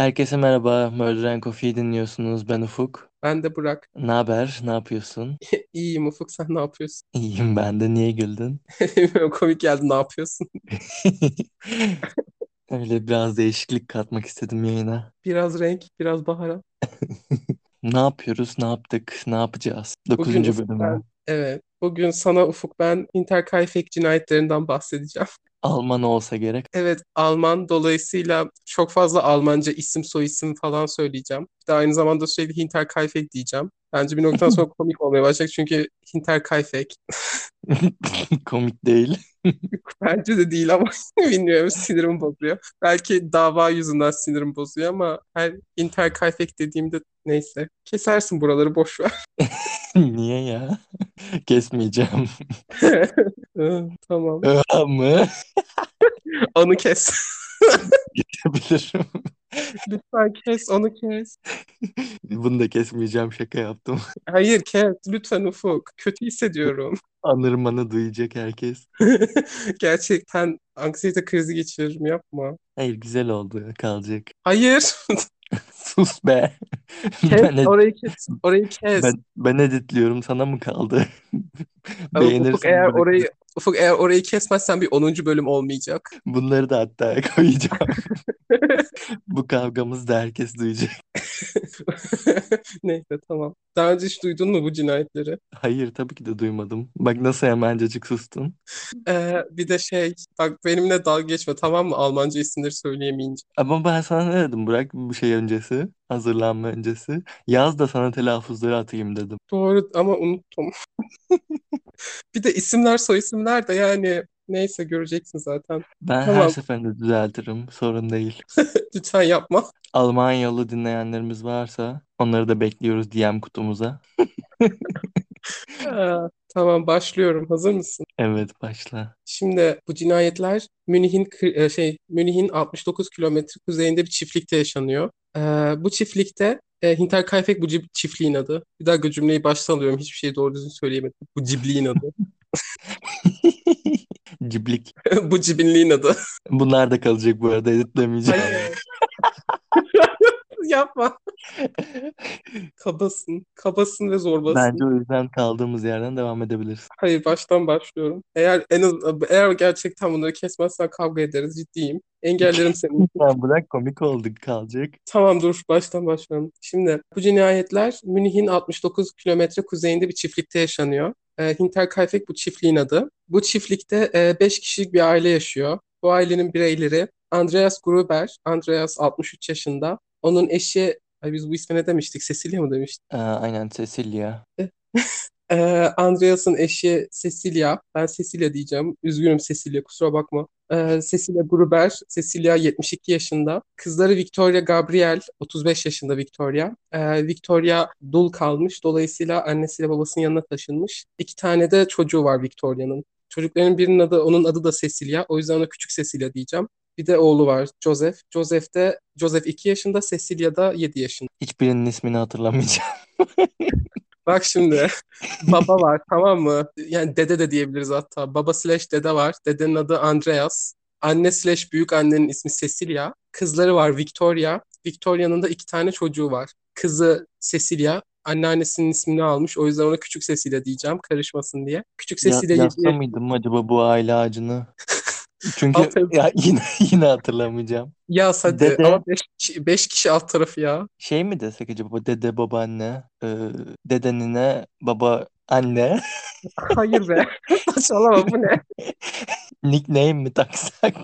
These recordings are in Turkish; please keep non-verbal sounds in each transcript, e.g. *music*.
Herkese merhaba. Murder and Coffee'yi dinliyorsunuz. Ben Ufuk. Ben de Burak. Ne haber? Ne yapıyorsun? *laughs* İyiyim Ufuk sen ne yapıyorsun? İyiyim ben de. Niye güldün? Bilmiyorum, *laughs* Komik geldi ne yapıyorsun? *laughs* Öyle biraz değişiklik katmak istedim yayına. Biraz renk, biraz baharat. Ne yapıyoruz? Ne yaptık? Ne yapacağız? Bugün Dokuzuncu Ufuk bölümü. ben, evet. Bugün sana Ufuk ben Hinterkaifeck cinayetlerinden bahsedeceğim. Alman olsa gerek. Evet, Alman dolayısıyla çok fazla Almanca isim soyisim falan söyleyeceğim. Bir de aynı zamanda sürekli Hinterkaifeck diyeceğim. Bence bir noktadan sonra *laughs* komik olmaya başlayacak çünkü Hinterkaifeck. *laughs* Komik değil. *laughs* Bence de değil ama *laughs* bilmiyorum sinirim bozuyor. Belki dava yüzünden sinirim bozuyor ama her Hinterkaifeck dediğimde neyse. Kesersin buraları boş ver. Niye ya? Kesmeyeceğim. Tamam. Mı? Onu kes. Kesebilirim. Lütfen kes, onu kes. Bunu da kesmeyeceğim. Şaka yaptım. Hayır kes. Lütfen Ufuk. Kötü hissediyorum. Anırmanı duyacak herkes. *laughs* Gerçekten anksiyete krizi geçiririm yapma. Hayır güzel oldu. Kalacak. Hayır. *laughs* Sus be. Kes. Ben, ed- Orayı kes. Orayı kes. ben, ben editliyorum sana mı kaldı? Ama Ufuk *laughs* Beğenirsen eğer orayı Ufuk eğer orayı kesmezsen bir 10. bölüm olmayacak. Bunları da hatta *laughs* koyacağım. *laughs* Bu kavgamızı da herkes duyacak. *laughs* Neyse tamam. Daha önce hiç duydun mu bu cinayetleri? Hayır tabii ki de duymadım. Bak nasıl hemencecik sustun. Ee, bir de şey bak benimle dalga geçme tamam mı Almanca isimleri söyleyemeyince. Ama ben sana ne dedim Burak bu şey öncesi, hazırlanma öncesi. Yaz da sana telaffuzları atayım dedim. Doğru ama unuttum. *laughs* Bir de isimler soy isimler de yani neyse göreceksin zaten. Ben her Tamam seferinde düzeltirim, sorun değil. *laughs* lütfen yapma. Almanyalı dinleyenlerimiz varsa onları da bekliyoruz DM kutumuza. *laughs* Aa, tamam başlıyorum. Hazır mısın? Evet başla. Şimdi bu cinayetler Münih'in kı- e, şey Münih'in 69 kilometre kuzeyinde bir çiftlikte yaşanıyor. Ee, bu çiftlikte e, Hinterkaifeck bu cib- çiftliğin adı. Bir daha cümleyi baştan alıyorum. Hiçbir şeyi doğru düzgün söyleyemedim. Bu cibliğin adı. *laughs* Ciblik. Bu cibinliğin adı. Bunlar da kalacak bu arada editlemeyeceğim. Hayır. *laughs* Yapma. *laughs* Kabasın. Kabasın ve zorbasın. Bence o yüzden kaldığımız yerden devam edebiliriz. Hayır baştan başlıyorum. Eğer en az, eğer gerçekten bunları kesmezsen kavga ederiz ciddiyim. Engellerim seni. *laughs* Sen bırak komik olduk kalacak. Tamam dur baştan başlıyorum. Şimdi bu cinayetler Münih'in 69 kilometre kuzeyinde bir çiftlikte yaşanıyor. E, Hinterkaifeck bu çiftliğin adı. Bu çiftlikte 5 kişilik bir aile yaşıyor. Bu ailenin bireyleri Andreas Gruber, Andreas 63 yaşında. Onun eşi, ay biz bu isme ne demiştik? Cecilia mı demiştik? Ee, aynen Cecilia. Ee, *laughs* Andreas'ın eşi Cecilia. Ben Cecilia diyeceğim. Üzgünüm Cecilia kusura bakma. Ee, Cecilia Gruber. Cecilia 72 yaşında. Kızları Victoria Gabriel 35 yaşında Victoria. Ee, Victoria dul kalmış. Dolayısıyla annesiyle babasının yanına taşınmış. İki tane de çocuğu var Victoria'nın. Çocukların birinin adı, onun adı da Cecilia. O yüzden ona küçük Cecilia diyeceğim. Bir de oğlu var Joseph. Joseph de Joseph 2 yaşında, Cecilia da 7 yaşında. Hiçbirinin ismini hatırlamayacağım. *laughs* Bak şimdi baba var tamam mı? Yani dede de diyebiliriz hatta. Baba slash dede var. Dedenin adı Andreas. Anne slash büyük annenin ismi Cecilia. Kızları var Victoria. Victoria'nın da iki tane çocuğu var. Kızı Cecilia. Anneannesinin ismini almış. O yüzden ona küçük Cecilia diyeceğim karışmasın diye. Küçük Ya, Cecilia yazsa 7 mıydım acaba bu aile ağacını? *laughs* Çünkü alt tarafı. ya *laughs* yine yine hatırlamayacağım. Yaz hadi Dede ama 5 kişi, beş kişi alt tarafı ya. şey mi desek acaba dede babaanne, e, dede nine, baba anne, Hayır be. *laughs* Saçmalama bu ne? *laughs* nickname mi taksak?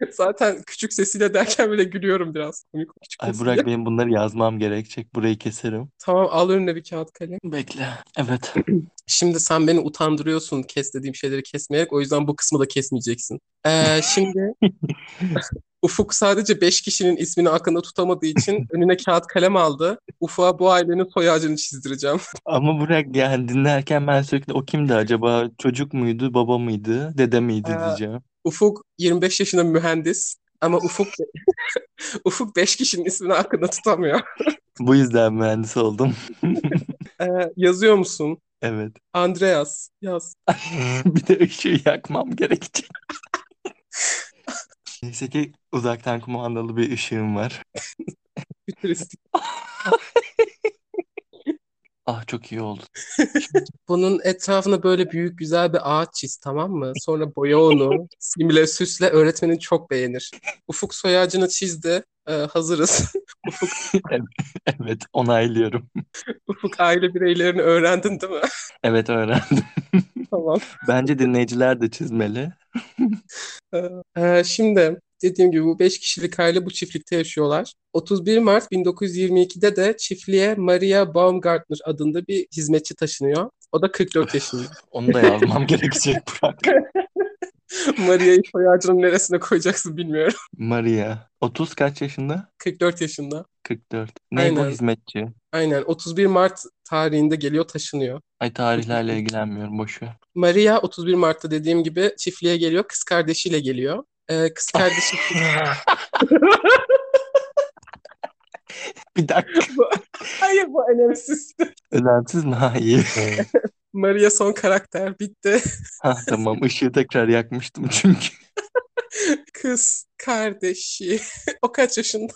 *laughs* Zaten küçük Cecilia derken bile gülüyorum biraz. Komik küçük Ay Cecilia. Burak benim bunları yazmam gerekecek. Burayı keserim. Tamam al önüne bir kağıt kalem. Bekle. Evet. *clears throat* Şimdi sen beni utandırıyorsun kes dediğim şeyleri kesmeyerek. O yüzden bu kısmı da kesmeyeceksin. Ee, *laughs* şimdi Ufuk sadece 5 kişinin ismini aklında tutamadığı için önüne kağıt kalem aldı. Ufuk'a bu ailenin soy ağacını çizdireceğim. *laughs* Ama Burak yani dinlerken ben sürekli o kimdi acaba? Çocuk muydu, baba mıydı, dede miydi Ee, diyeceğim. Ufuk 25 yaşında mühendis. Ama Ufuk *laughs* Ufuk 5 kişinin ismini aklında tutamıyor. *laughs* Bu yüzden mühendis oldum. Ee, yazıyor musun? Evet. Andreas yaz. *laughs* Bir de ışığı yakmam gerekecek. Neyse ki uzaktan kumandalı bir ışığım var. Fütüristik. Ah çok iyi oldu. *laughs* Bunun etrafına böyle büyük güzel bir ağaç çiz tamam mı? Sonra boya onu. Simle süsle öğretmenin çok beğenir. Ufuk soy ağacını çizdi. Ee, hazırız. *laughs* Ufuk, Evet onaylıyorum. Ufuk aile bireylerini öğrendin değil mi? Evet öğrendim. Tamam. Bence dinleyiciler de çizmeli. Ee, şimdi dediğim gibi bu 5 kişilik aile bu çiftlikte yaşıyorlar. 31 Mart 1922'de de çiftliğe Maria Baumgartner adında bir hizmetçi taşınıyor. O da 44 yaşında. *laughs* Onu da yazmam gerekecek Burak. *laughs* Maria'yı soy ağacının neresine koyacaksın bilmiyorum. Maria. 30 kaç yaşında? 44 yaşında. 44. Ne bu Aynen. hizmetçi? Aynen 31 Mart tarihinde geliyor taşınıyor. Ay tarihlerle ilgilenmiyorum boş ver. Maria 31 Mart'ta dediğim gibi çiftliğe geliyor. Kız kardeşiyle geliyor. Ee, kız kardeşi *laughs* Bir dakika. Hayır bu önemsiz. Önemsiz mi? Ha iyi. *laughs* Maria son karakter bitti. Ha tamam ışığı tekrar yakmıştım çünkü. *laughs* Kız kardeşi. O kaç yaşında?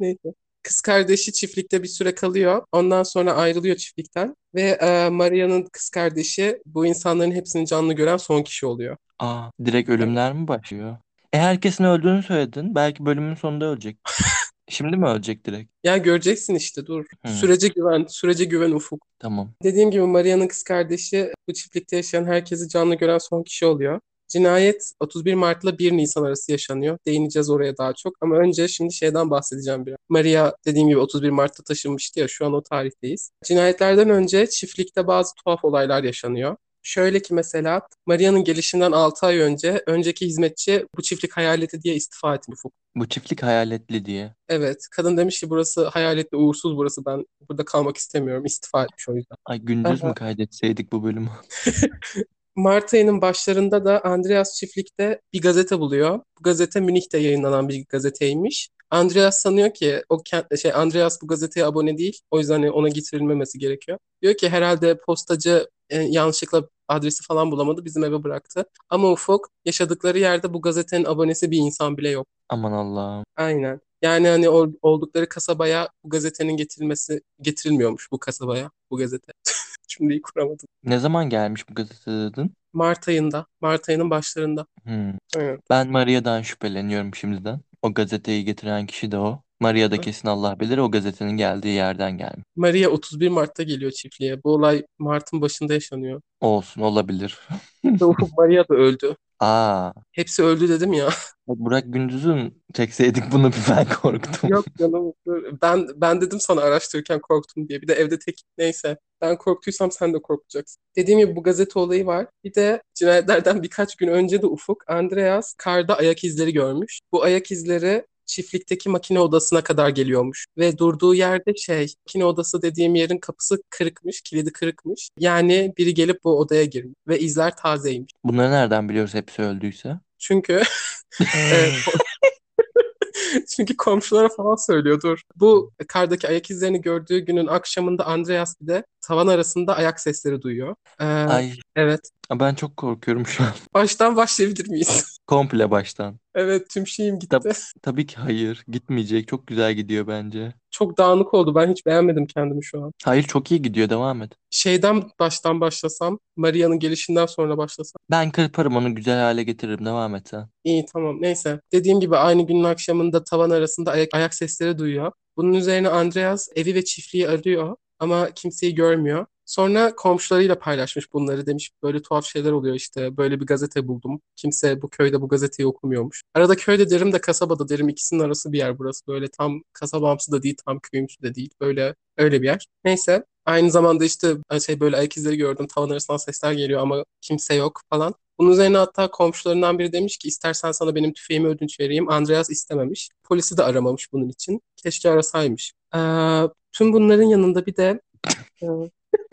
Neyse. Kız kardeşi çiftlikte bir süre kalıyor. Ondan sonra ayrılıyor çiftlikten. Ve e, Maria'nın kız kardeşi bu insanların hepsini canlı gören son kişi oluyor. Aa direkt ölümler mi başlıyor? E herkesin öldüğünü söyledin. Belki bölümün sonunda ölecek. *laughs* Şimdi mi ölecek direkt? Ya göreceksin işte dur. Hı. Sürece güven, sürece güven Ufuk. Tamam. Dediğim gibi Maria'nın kız kardeşi bu çiftlikte yaşayan herkesi canlı gören son kişi oluyor. Cinayet 31 Mart'la 1 Nisan arası yaşanıyor. Değineceğiz oraya daha çok. Ama önce şimdi şeyden bahsedeceğim biraz. Maria dediğim gibi 31 Mart'ta taşınmıştı ya şu an o tarihteyiz. Cinayetlerden önce çiftlikte bazı tuhaf olaylar yaşanıyor. Şöyle ki mesela Maria'nın gelişinden 6 ay önce önceki hizmetçi bu çiftlik hayaleti diye istifa etmiş. Bu çiftlik hayaletli diye. Evet, kadın demiş ki burası hayaletli, uğursuz burası ben burada kalmak istemiyorum. İstifa etmiş o yüzden. Ay gündüz Aha. mü kaydetseydik bu bölümü? *laughs* Mart ayının başlarında da Andreas çiftlikte bir gazete buluyor. Bu gazete Münih'te yayınlanan bir gazeteymiş. Andreas sanıyor ki o kent, şey Andreas bu gazeteye abone değil. O yüzden hani ona getirilmemesi gerekiyor. Diyor ki herhalde postacı e, yanlışlıkla adresi falan bulamadı bizim eve bıraktı. Ama Ufuk yaşadıkları yerde bu gazetenin abonesi bir insan bile yok. Aman Allah'ım. Aynen. Yani hani ol- oldukları kasabaya bu gazetenin getirilmesi getirilmiyormuş bu kasabaya bu gazete. *laughs* Cümleyi kuramadım. Ne zaman gelmiş bu gazete dedin? Mart ayında, Mart ayının başlarında. Hmm. Evet. Ben Maria'dan şüpheleniyorum şimdiden. O gazeteyi getiren kişi de o. Maria da kesin Allah bilir o gazetenin geldiği yerden gelmiş. Maria 31 Mart'ta geliyor çiftliğe. Bu olay Mart'ın başında yaşanıyor. Olsun olabilir. *laughs* Maria da öldü. Aa, Hepsi öldü dedim ya. Burak Gündüz'ün çekseydik bunu bir ben korktum. Yok canım. Ben ben dedim sana araştırırken korktum diye. Bir de evde tek neyse. Ben korktuysam sen de korkacaksın. Dediğim gibi bu gazete olayı var. Bir de cinayetlerden birkaç gün önce de Ufuk, Andreas karda ayak izleri görmüş. Bu ayak izleri çiftlikteki makine odasına kadar geliyormuş. Ve durduğu yerde şey, makine odası dediğim yerin kapısı kırıkmış, kilidi kırıkmış. Yani biri gelip bu odaya girmiş. Ve izler tazeymiş. Bunları nereden biliyoruz hepsi öldüyse? Çünkü. *laughs* *laughs* Çünkü komşulara falan söylüyordur. Bu kardaki ayak izlerini gördüğü günün akşamında Andreas bir de tavan arasında ayak sesleri duyuyor. Ee, Ay evet. ben çok korkuyorum şu an. Baştan başlayabilir miyiz? *laughs* Komple baştan. Evet, tüm şeyim gitti. Tabii, *laughs* tabii ki hayır. Gitmeyecek. Çok güzel gidiyor bence. Çok dağınık oldu. Ben hiç beğenmedim kendimi şu an. Hayır çok iyi gidiyor. Devam et. Şeyden baştan başlasam, Maria'nın gelişinden sonra başlasam. Ben kırparım onu güzel hale getiririm. Devam et sen. İyi tamam neyse. Dediğim gibi aynı günün akşamında tavan arasında ayak, ayak sesleri duyuyor. Bunun üzerine Andreas evi ve çiftliği arıyor ama kimseyi görmüyor. Sonra komşularıyla paylaşmış bunları demiş böyle tuhaf şeyler oluyor işte böyle bir gazete buldum. Kimse bu köyde bu gazeteyi okumuyormuş. Arada köyde derim de kasabada derim ikisinin arası bir yer burası. Böyle tam kasabamsı da değil tam köyümsü de değil. Böyle öyle bir yer. Neyse aynı zamanda işte şey böyle ayak izleri gördüm tavan arasından sesler geliyor ama kimse yok falan. Bunun üzerine hatta komşularından biri demiş ki istersen sana benim tüfeğimi ödünç vereyim. Andreas istememiş. Polisi de aramamış bunun için. Keşke arasaymış. Ee, tüm bunların yanında bir de e,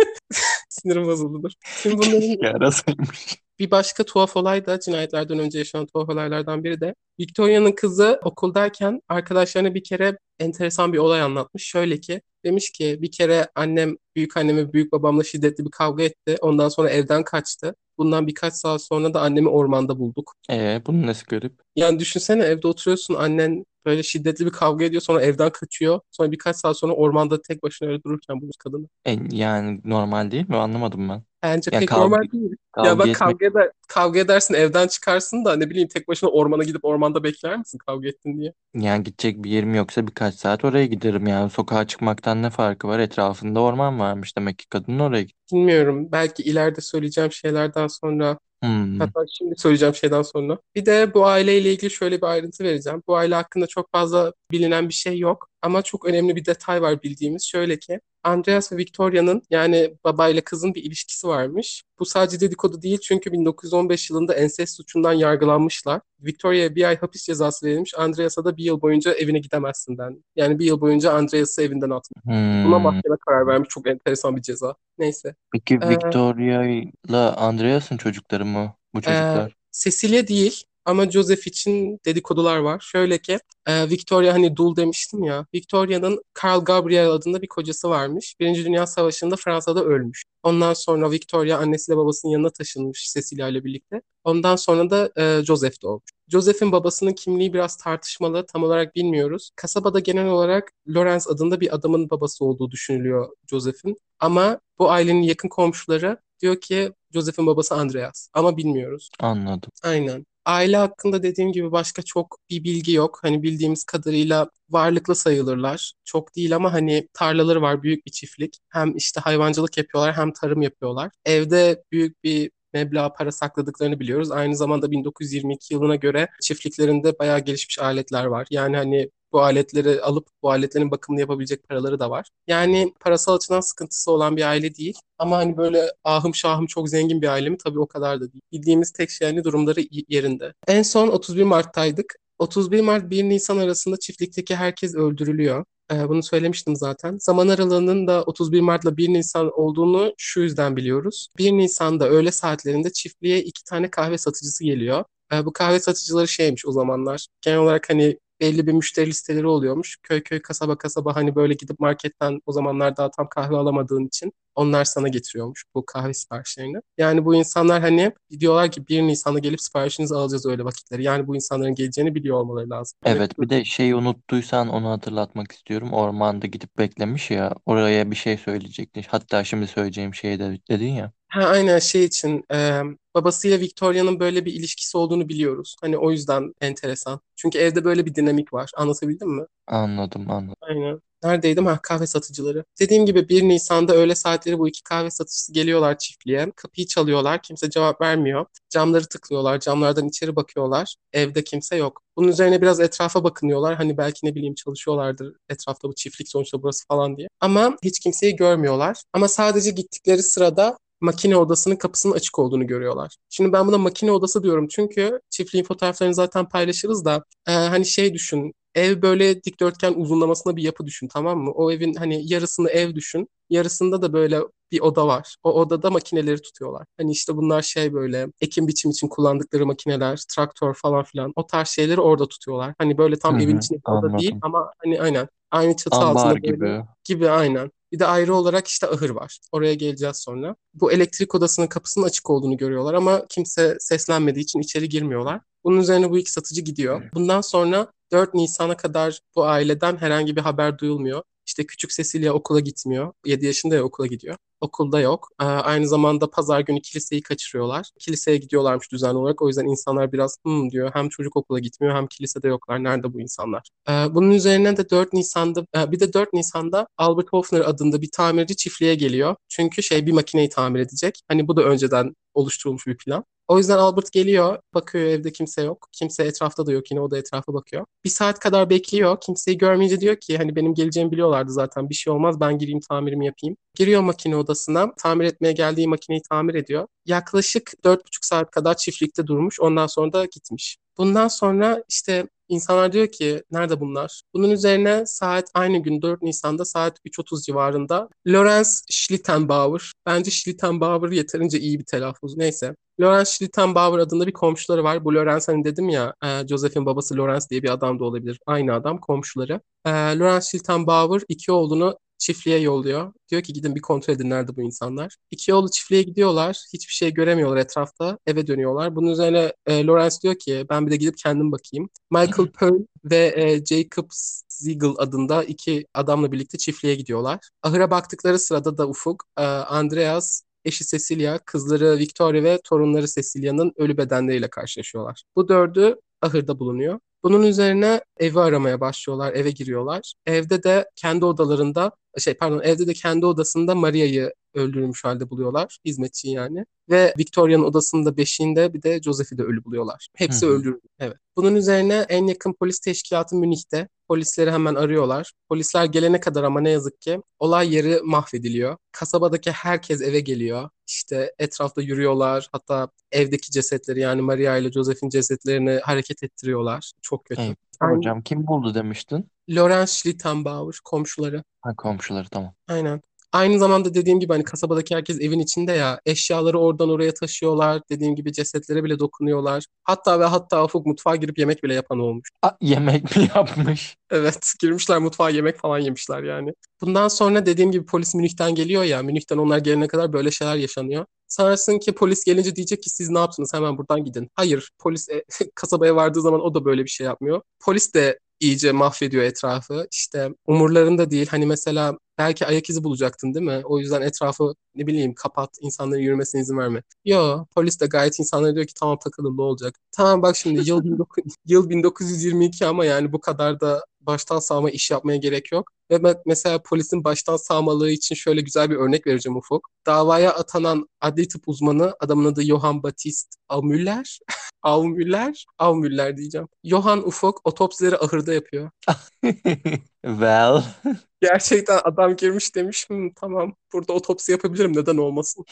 *laughs* sinirim bozuldu dur. Tüm bunların *laughs* bir başka tuhaf olay da cinayetlerden önce yaşanan tuhaf olaylardan biri de Victoria'nın kızı okuldayken arkadaşlarına bir kere enteresan bir olay anlatmış. Şöyle ki demiş ki bir kere annem büyük annem ve büyük babamla şiddetli bir kavga etti. Ondan sonra evden kaçtı. Bundan birkaç saat sonra da annemi ormanda bulduk. Ee, bunun nesi garip? Yani düşünsene evde oturuyorsun annen böyle şiddetli bir kavga ediyor sonra evden kaçıyor. Sonra birkaç saat sonra ormanda tek başına öyle dururken bulur kadını. E, yani normal değil mi? Anlamadım ben. Bence Yani pek kavga, normal değil. Ya kavga bak etmek kavga eder, kavga edersin evden çıkarsın da ne bileyim tek başına ormana gidip ormanda bekler misin kavga ettin diye. yani gidecek bir yerim yoksa birkaç saat oraya giderim yani. Sokağa çıkmaktan ne farkı var? Etrafında orman varmış demek ki kadın oraya gitti. Bilmiyorum belki ileride söyleyeceğim şeylerden sonra Hmm, Hatta şimdi söyleyeceğim şeyden sonra. Bir de bu aileyle ilgili şöyle bir ayrıntı vereceğim. Bu aile hakkında çok fazla bilinen bir şey yok. Ama çok önemli bir detay var bildiğimiz. Şöyle ki Andreas ve Victoria'nın yani babayla kızın bir ilişkisi varmış. Bu sadece dedikodu değil çünkü 1915 yılında ensest suçundan yargılanmışlar. Victoria'ya bir ay hapis cezası verilmiş. Andreas'a da bir yıl boyunca evine gidemezsin den. Yani bir yıl boyunca Andreas'ı evinden atmış. Buna hmm. mahkeme karar vermiş. Çok enteresan bir ceza. Neyse. Peki Ee, Victoria ile Andreas'ın çocukları mı bu Ee, çocuklar? Cecilia değil ama Joseph için dedikodular var. Şöyle ki e, Victoria hani dul demiştim ya. Victoria'nın Karl Gabriel adında bir kocası varmış. Birinci Dünya Savaşı'nda Fransa'da ölmüş. Ondan sonra Victoria annesiyle babasının yanına taşınmış Cecilia ile birlikte. Ondan sonra da e, Joseph doğmuş. Joseph'in babasının kimliği biraz tartışmalı, tam olarak bilmiyoruz. Kasabada genel olarak Lawrence adında bir adamın babası olduğu düşünülüyor Joseph'in. Ama bu ailenin yakın komşuları diyor ki Joseph'in babası Andreas ama bilmiyoruz. Anladım. Aynen. Aile hakkında dediğim gibi başka çok bir bilgi yok. Hani bildiğimiz kadarıyla varlıklı sayılırlar. Çok değil ama hani tarlaları var, büyük bir çiftlik. Hem işte hayvancılık yapıyorlar hem tarım yapıyorlar. Evde büyük bir meblağ para sakladıklarını biliyoruz. Aynı zamanda 1922 yılına göre çiftliklerinde bayağı gelişmiş aletler var. Yani hani bu aletleri alıp bu aletlerin bakımını yapabilecek paraları da var. Yani parasal açıdan sıkıntısı olan bir aile değil. Ama hani böyle ahım şahım çok zengin bir aile mi? Tabii o kadar da değil. Bildiğimiz tek şey hani durumları yerinde. En son 31 Mart'taydık. 31 Mart 1 Nisan arasında çiftlikteki herkes öldürülüyor. Ee, bunu söylemiştim zaten. Zaman aralığının da 31 Mart'la 1 Nisan olduğunu şu yüzden biliyoruz. 1 Nisan'da öğle saatlerinde çiftliğe iki tane kahve satıcısı geliyor. Ee, bu kahve satıcıları şeymiş o zamanlar. Genel olarak hani belli bir müşteri listeleri oluyormuş. Köy köy kasaba kasaba hani böyle gidip marketten o zamanlar daha tam kahve alamadığın için onlar sana getiriyormuş bu kahve siparişlerini. Yani bu insanlar hani diyorlar ki 1 Nisan'da gelip siparişinizi alacağız öyle vakitleri. Yani bu insanların geleceğini biliyor olmaları lazım. Evet bir de şeyi unuttuysan onu hatırlatmak istiyorum. Ormanda gidip beklemiş ya oraya bir şey söyleyecekti. Hatta şimdi söyleyeceğim şeyi de dedin ya. Ha, aynen şey için e, babasıyla Victoria'nın böyle bir ilişkisi olduğunu biliyoruz. Hani o yüzden enteresan. Çünkü evde böyle bir dinamik var. Anlatabildim mi? Anladım anladım. Aynen. Neredeydim? Ha, kahve satıcıları. Dediğim gibi 1 Nisan'da öğle saatleri bu iki kahve satıcısı geliyorlar çiftliğe. Kapıyı çalıyorlar. Kimse cevap vermiyor. Camları tıklıyorlar. Camlardan içeri bakıyorlar. Evde kimse yok. Bunun üzerine biraz etrafa bakınıyorlar. Hani belki ne bileyim çalışıyorlardır etrafta bu çiftlik sonuçta burası falan diye. Ama hiç kimseyi görmüyorlar. Ama sadece gittikleri sırada makine odasının kapısının açık olduğunu görüyorlar. Şimdi ben buna makine odası diyorum çünkü çiftliğin fotoğraflarını zaten paylaşırız da e, hani şey düşün Ev böyle dikdörtgen uzunlamasına bir yapı düşün tamam mı? O evin hani yarısını ev düşün. Yarısında da böyle bir oda var. O odada makineleri tutuyorlar. Hani işte bunlar şey böyle ekim biçim için kullandıkları makineler, traktör falan filan. O tarz şeyleri orada tutuyorlar. Hani böyle tam evin hı, içinde oda değil ama hani aynen aynı çatı Ambar altında böyle gibi. gibi aynen. Bir de ayrı olarak işte ahır var. Oraya geleceğiz sonra. Bu elektrik odasının kapısının açık olduğunu görüyorlar ama kimse seslenmediği için içeri girmiyorlar. Bunun üzerine bu iki satıcı gidiyor. Bundan sonra 4 Nisan'a kadar bu aileden herhangi bir haber duyulmuyor. İşte küçük Cecilia okula gitmiyor. 7 yaşında ya okula gidiyor. Okulda yok. Ee, aynı zamanda pazar günü kiliseyi kaçırıyorlar. Kiliseye gidiyorlarmış düzenli olarak. O yüzden insanlar biraz hmm diyor. Hem çocuk okula gitmiyor hem kilisede yoklar. Nerede bu insanlar? Ee, bunun üzerine de 4 Nisan'da e, bir de 4 Nisan'da Albert Hofner adında bir tamirci çiftliğe geliyor. Çünkü şey bir makineyi tamir edecek. Hani bu da önceden oluşturulmuş bir plan. O yüzden Albert geliyor, bakıyor evde kimse yok. Kimse etrafta da yok yine o da etrafa bakıyor. Bir saat kadar bekliyor. Kimseyi görmeyince diyor ki hani benim geleceğimi biliyorlardı zaten bir şey olmaz ben gireyim tamirimi yapayım. Giriyor makine odasına. Tamir etmeye geldiği makineyi tamir ediyor. Yaklaşık 4,5 saat kadar çiftlikte durmuş. Ondan sonra da gitmiş. Bundan sonra işte insanlar diyor ki nerede bunlar? Bunun üzerine saat aynı gün 4 Nisan'da saat 3.30 civarında Lorenz Schlittenbauer. Bence Schlittenbauer yeterince iyi bir telaffuz. Neyse. Lorenz Schlittenbauer adında bir komşuları var. Bu Lorenz hani dedim ya e, Joseph'in babası Lorenz diye bir adam da olabilir. Aynı adam komşuları. E, Lorenz Schlittenbauer iki oğlunu çiftliğe yolluyor. Diyor ki gidin bir kontrol edin nerede bu insanlar. İki oğlu çiftliğe gidiyorlar. Hiçbir şey göremiyorlar etrafta. Eve dönüyorlar. Bunun üzerine e, Lawrence diyor ki ben bir de gidip kendim bakayım. Michael *laughs* Pearl ve e, Jacob Ziegel adında iki adamla birlikte çiftliğe gidiyorlar. Ahıra baktıkları sırada da Ufuk, e, Andreas eşi Cecilia, kızları Victoria ve torunları Cecilia'nın ölü bedenleriyle karşılaşıyorlar. Bu dördü ahırda bulunuyor. Bunun üzerine evi aramaya başlıyorlar, eve giriyorlar. Evde de kendi odalarında, şey pardon, evde de kendi odasında Maria'yı öldürülmüş halde buluyorlar. Hizmetçi yani. Ve Victoria'nın odasında beşiğinde bir de Joseph'i de ölü buluyorlar. Hepsi öldürülmüş. Evet. Bunun üzerine en yakın polis teşkilatı Münih'te. Polisleri hemen arıyorlar. Polisler gelene kadar ama ne yazık ki olay yeri mahvediliyor. Kasabadaki herkes eve geliyor. İşte etrafta yürüyorlar. Hatta evdeki cesetleri yani Maria ile Joseph'in cesetlerini hareket ettiriyorlar. Çok kötü. Hey, Aynen. hocam kim buldu demiştin? Lorenz Schlittenbauer komşuları. Ha komşuları tamam. Aynen. Aynı zamanda dediğim gibi hani kasabadaki herkes evin içinde ya eşyaları oradan oraya taşıyorlar. Dediğim gibi cesetlere bile dokunuyorlar. Hatta ve hatta Ufuk mutfağa girip yemek bile yapan olmuş. Aa, yemek mi yapmış? *laughs* Evet girmişler mutfağa yemek falan yemişler yani. Bundan sonra dediğim gibi polis Münih'ten geliyor ya. Münih'ten onlar gelene kadar böyle şeyler yaşanıyor. Sanırsın ki polis gelince diyecek ki siz ne yaptınız hemen buradan gidin. Hayır polis e, *laughs* kasabaya vardığı zaman o da böyle bir şey yapmıyor. Polis de iyice mahvediyor etrafı. İşte umurlarında değil. Hani mesela belki ayak izi bulacaktın değil mi? O yüzden etrafı ne bileyim kapat, insanların yürümesine izin verme. Yo, polis de gayet insanlara diyor ki tamam takılın ne olacak? Tamam bak şimdi yıl, 19, *laughs* yıl 1922 ama yani bu kadar da baştan sağma iş yapmaya gerek yok. Ve mesela polisin baştan sağmalığı için şöyle güzel bir örnek vereceğim Ufuk. Davaya atanan adli tıp uzmanı adamın adı Johann Baptist Aumüller. *laughs* Aumüller? Aumüller diyeceğim. Johann Ufuk otopsileri ahırda yapıyor. *laughs* Well. *laughs* Gerçekten adam girmiş demiş "Hmm, tamam burada otopsi yapabilirim neden olmasın.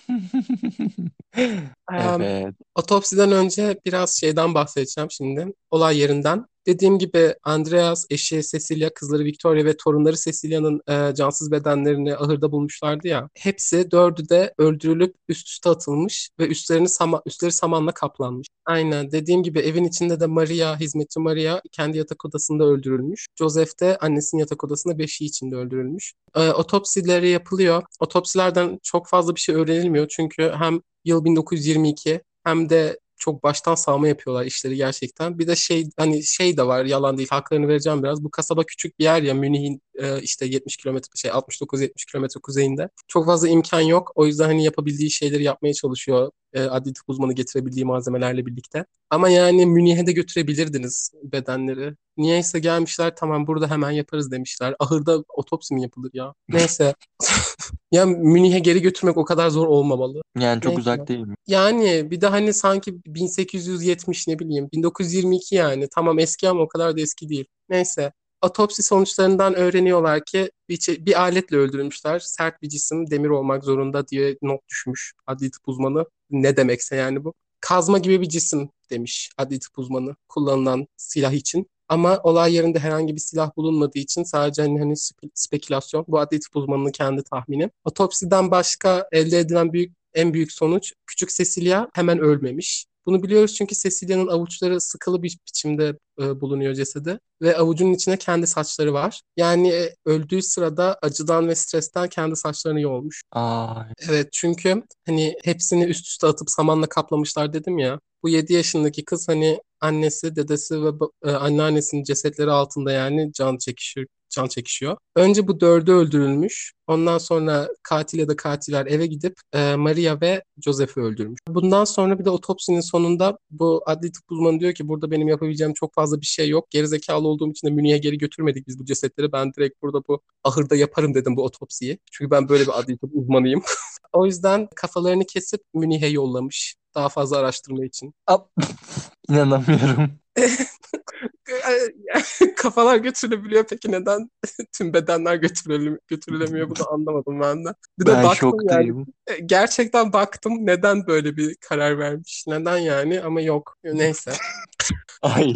Um, Evet. Otopsiden önce biraz şeyden bahsedeceğim şimdi. Olay yerinden. Dediğim gibi Andreas, eşi Cecilia, kızları Victoria ve torunları Cecilia'nın e, cansız bedenlerini ahırda bulmuşlardı ya. Hepsi dördü de öldürülüp üst üste atılmış ve üstlerini sama, üstleri samanla kaplanmış. Aynen dediğim gibi evin içinde de Maria, hizmetçi Maria kendi yatak odasında öldürülmüş. Joseph de annesinin yatak odasında beşiği içinde öldürülmüş. E, otopsileri yapılıyor. Otopsilerden çok fazla bir şey öğrenilmiyor çünkü hem yıl 1922 hem de çok baştan sağma yapıyorlar işleri gerçekten. Bir de şey hani şey de var yalan değil haklarını vereceğim biraz. Bu kasaba küçük bir yer ya Münih'in e, işte 70 kilometre şey 69-70 kilometre kuzeyinde. Çok fazla imkan yok. O yüzden hani yapabildiği şeyleri yapmaya çalışıyor. E, adli tıp uzmanı getirebildiği malzemelerle birlikte. Ama yani Münih'e de götürebilirdiniz bedenleri. Niyeyse gelmişler tamam burada hemen yaparız demişler. Ahırda otopsi mi yapılır ya? *laughs* Neyse. *laughs* ya Münih'e geri götürmek o kadar zor olmamalı. Yani çok Neyse. uzak değil mi? Yani bir de hani sanki 1870 ne bileyim 1922 yani tamam eski ama o kadar da eski değil. Neyse otopsi sonuçlarından öğreniyorlar ki bir, bir aletle öldürülmüşler. Sert bir cisim demir olmak zorunda diye not düşmüş adli tıp uzmanı. Ne demekse yani bu. Kazma gibi bir cisim demiş adli tıp uzmanı kullanılan silah için. Ama olay yerinde herhangi bir silah bulunmadığı için sadece hani, hani spe- spekülasyon. Bu adli tıp uzmanının kendi tahmini. Otopsiden başka elde edilen büyük en büyük sonuç küçük Cecilia hemen ölmemiş. Bunu biliyoruz çünkü Cecilia'nın avuçları sıkılı bir biçimde e, bulunuyor cesedi ve avucunun içine kendi saçları var. Yani e, öldüğü sırada acıdan ve stresten kendi saçlarını yolmuş. Aa, Evet çünkü hani hepsini üst üste atıp samanla kaplamışlar dedim ya. Bu 7 yaşındaki kız hani annesi, dedesi ve e, anneannesinin cesetleri altında yani can çekişiyor, can çekişiyor. Önce bu dördü öldürülmüş. Ondan sonra katil ya da katiller eve gidip e, Maria ve Joseph'i öldürmüş. Bundan sonra bir de otopsinin sonunda bu adli tıp uzmanı diyor ki burada benim yapabileceğim çok fazla bir şey yok. Gerizekalı olduğum için de Münih'e geri götürmedik biz bu cesetleri. Ben direkt burada bu ahırda yaparım dedim bu otopsiyi. Çünkü ben böyle bir adli tıp uzmanıyım. *laughs* O yüzden kafalarını kesip Münih'e yollamış. Daha fazla araştırma için. ap- *laughs* inanamıyorum. *laughs* *laughs* Kafalar götürülebiliyor peki neden *laughs* tüm bedenler götürüle- götürülemiyor bunu *laughs* anlamadım ben de. Bir de Ben baktım yani şoktayım. e, gerçekten baktım neden böyle bir karar vermiş. Neden yani ama yok. Neyse. Ay.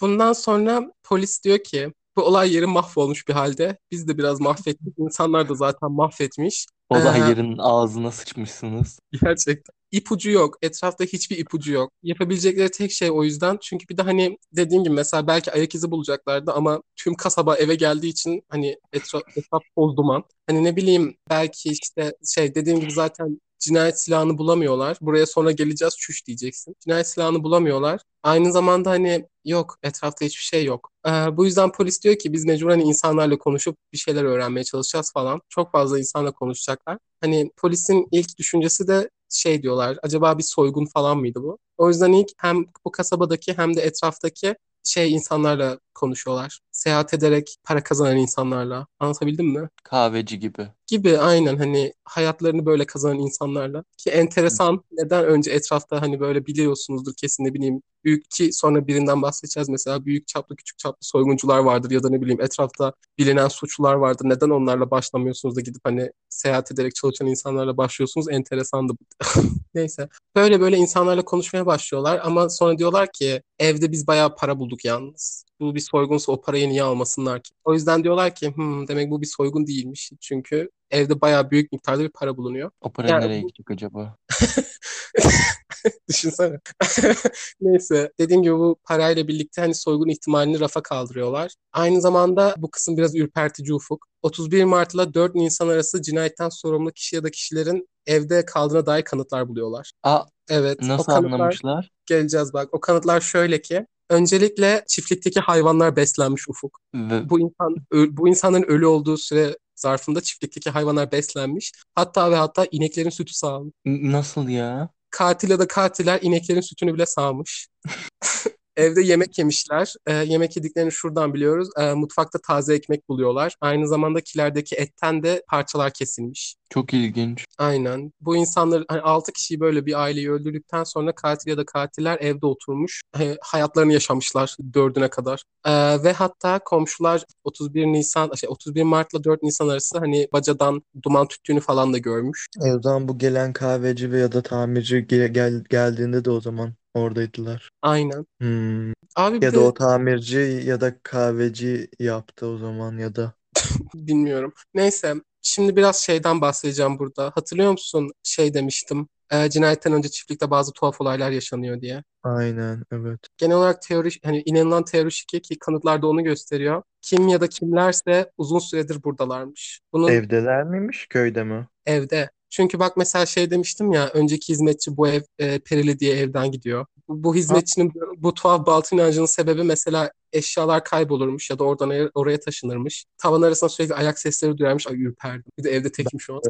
Bundan sonra polis diyor ki bu olay yeri mahvolmuş bir halde. Biz de biraz mahvettik. İnsanlar da zaten mahvetmiş. Olay Ee, yerinin ağzına sıçmışsınız. Gerçekten. İpucu yok. Etrafta hiçbir ipucu yok. Yapabilecekleri tek şey o yüzden. Çünkü bir de hani dediğim gibi mesela belki ayak izi bulacaklardı ama tüm kasaba eve geldiği için hani etraf, etraf toz duman. Hani ne bileyim belki işte şey dediğim gibi zaten cinayet silahını bulamıyorlar. Buraya sonra geleceğiz çüş diyeceksin. Cinayet silahını bulamıyorlar. Aynı zamanda hani yok etrafta hiçbir şey yok. Ee, bu yüzden polis diyor ki biz mecburen insanlarla konuşup bir şeyler öğrenmeye çalışacağız falan. Çok fazla insanla konuşacaklar. Hani polisin ilk düşüncesi de şey diyorlar. Acaba bir soygun falan mıydı bu? O yüzden ilk hem bu kasabadaki hem de etraftaki şey insanlarla konuşuyorlar. Seyahat ederek para kazanan insanlarla. Anlatabildim mi? Kahveci gibi. Gibi aynen hani hayatlarını böyle kazanan insanlarla. Ki enteresan neden önce etrafta hani böyle biliyorsunuzdur kesin ne bileyim büyük ki sonra birinden bahsedeceğiz mesela büyük çaplı küçük çaplı soyguncular vardır ya da ne bileyim etrafta bilinen suçlular vardır. Neden onlarla başlamıyorsunuz da gidip hani seyahat ederek çalışan insanlarla başlıyorsunuz? Enteresandı. *laughs* Neyse. Böyle böyle insanlarla konuşmaya başlıyorlar ama sonra diyorlar ki evde biz bayağı para bulduk yalnız. Bu bir soygunsa o parayı niye almasınlar ki? O yüzden diyorlar ki hmm, demek bu bir soygun değilmiş. Çünkü evde bayağı büyük miktarda bir para bulunuyor. O para Yani nereye gidecek acaba? *laughs* Düşünsene. *laughs* Neyse dediğim gibi bu parayla birlikte hani soygun ihtimalini rafa kaldırıyorlar. Aynı zamanda bu kısım biraz ürpertici ufuk. 31 Mart ile 4 Nisan arası cinayetten sorumlu kişi ya da kişilerin evde kaldığına dair kanıtlar buluyorlar. Aa, Evet, o nasıl kanıtlar anlamışlar? geleceğiz bak. O kanıtlar şöyle ki öncelikle çiftlikteki hayvanlar beslenmiş ufuk. Ve Bu insan bu insanların ölü olduğu süre zarfında çiftlikteki hayvanlar beslenmiş. Hatta ve hatta ineklerin sütü sağılmış. nasıl ya? Katil ya da katiller ineklerin sütünü bile sağmış. *laughs* Evde yemek yemişler. Ee, yemek yediklerini şuradan biliyoruz. Ee, mutfakta taze ekmek buluyorlar. Aynı zamanda kilerdeki etten de parçalar kesilmiş. Çok ilginç. Aynen. Bu insanlar hani 6 kişiyi böyle bir aileyi öldürdükten sonra katil ya da katiller evde oturmuş. e, hayatlarını yaşamışlar dördüne kadar. Ee, ve hatta komşular 31 Nisan, şey 31 Mart'la 4 Nisan arası hani bacadan duman tüttüğünü falan da görmüş. E o zaman bu gelen kahveci ve ya da tamirci ge- gel geldiğinde de o zaman oradaydılar. Aynen. Hmm. Abi Ya da de o tamirci ya da kahveci yaptı o zaman ya da. *laughs* bilmiyorum. Neyse. Şimdi biraz şeyden bahsedeceğim burada. Hatırlıyor musun? Şey demiştim. e, cinayetten önce çiftlikte bazı tuhaf olaylar yaşanıyor diye. Aynen evet. Genel olarak teori, hani inanılan teori şu ki ki kanıtlar da onu gösteriyor. Kim ya da kimlerse uzun süredir buradalarmış. Bunun Evdeler miymiş köyde mi? evde. Çünkü bak mesela şey demiştim ya önceki hizmetçi bu ev e, perili diye evden gidiyor. Bu, hizmetçinin bu, tuhaf batıl inancının sebebi mesela eşyalar kaybolurmuş ya da oradan oraya, taşınırmış. Tavan arasında sürekli ayak sesleri duyarmış. Ay ürperdim. Bir de evde tekim şu an.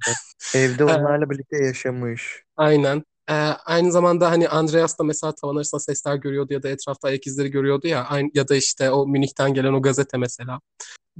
evde *laughs* E, onlarla birlikte yaşamış. aynen. E, aynı zamanda hani Andreas da mesela tavan arasında sesler görüyordu ya da etrafta ayak izleri görüyordu ya. Aynı, ya da işte o Münih'ten gelen o gazete mesela.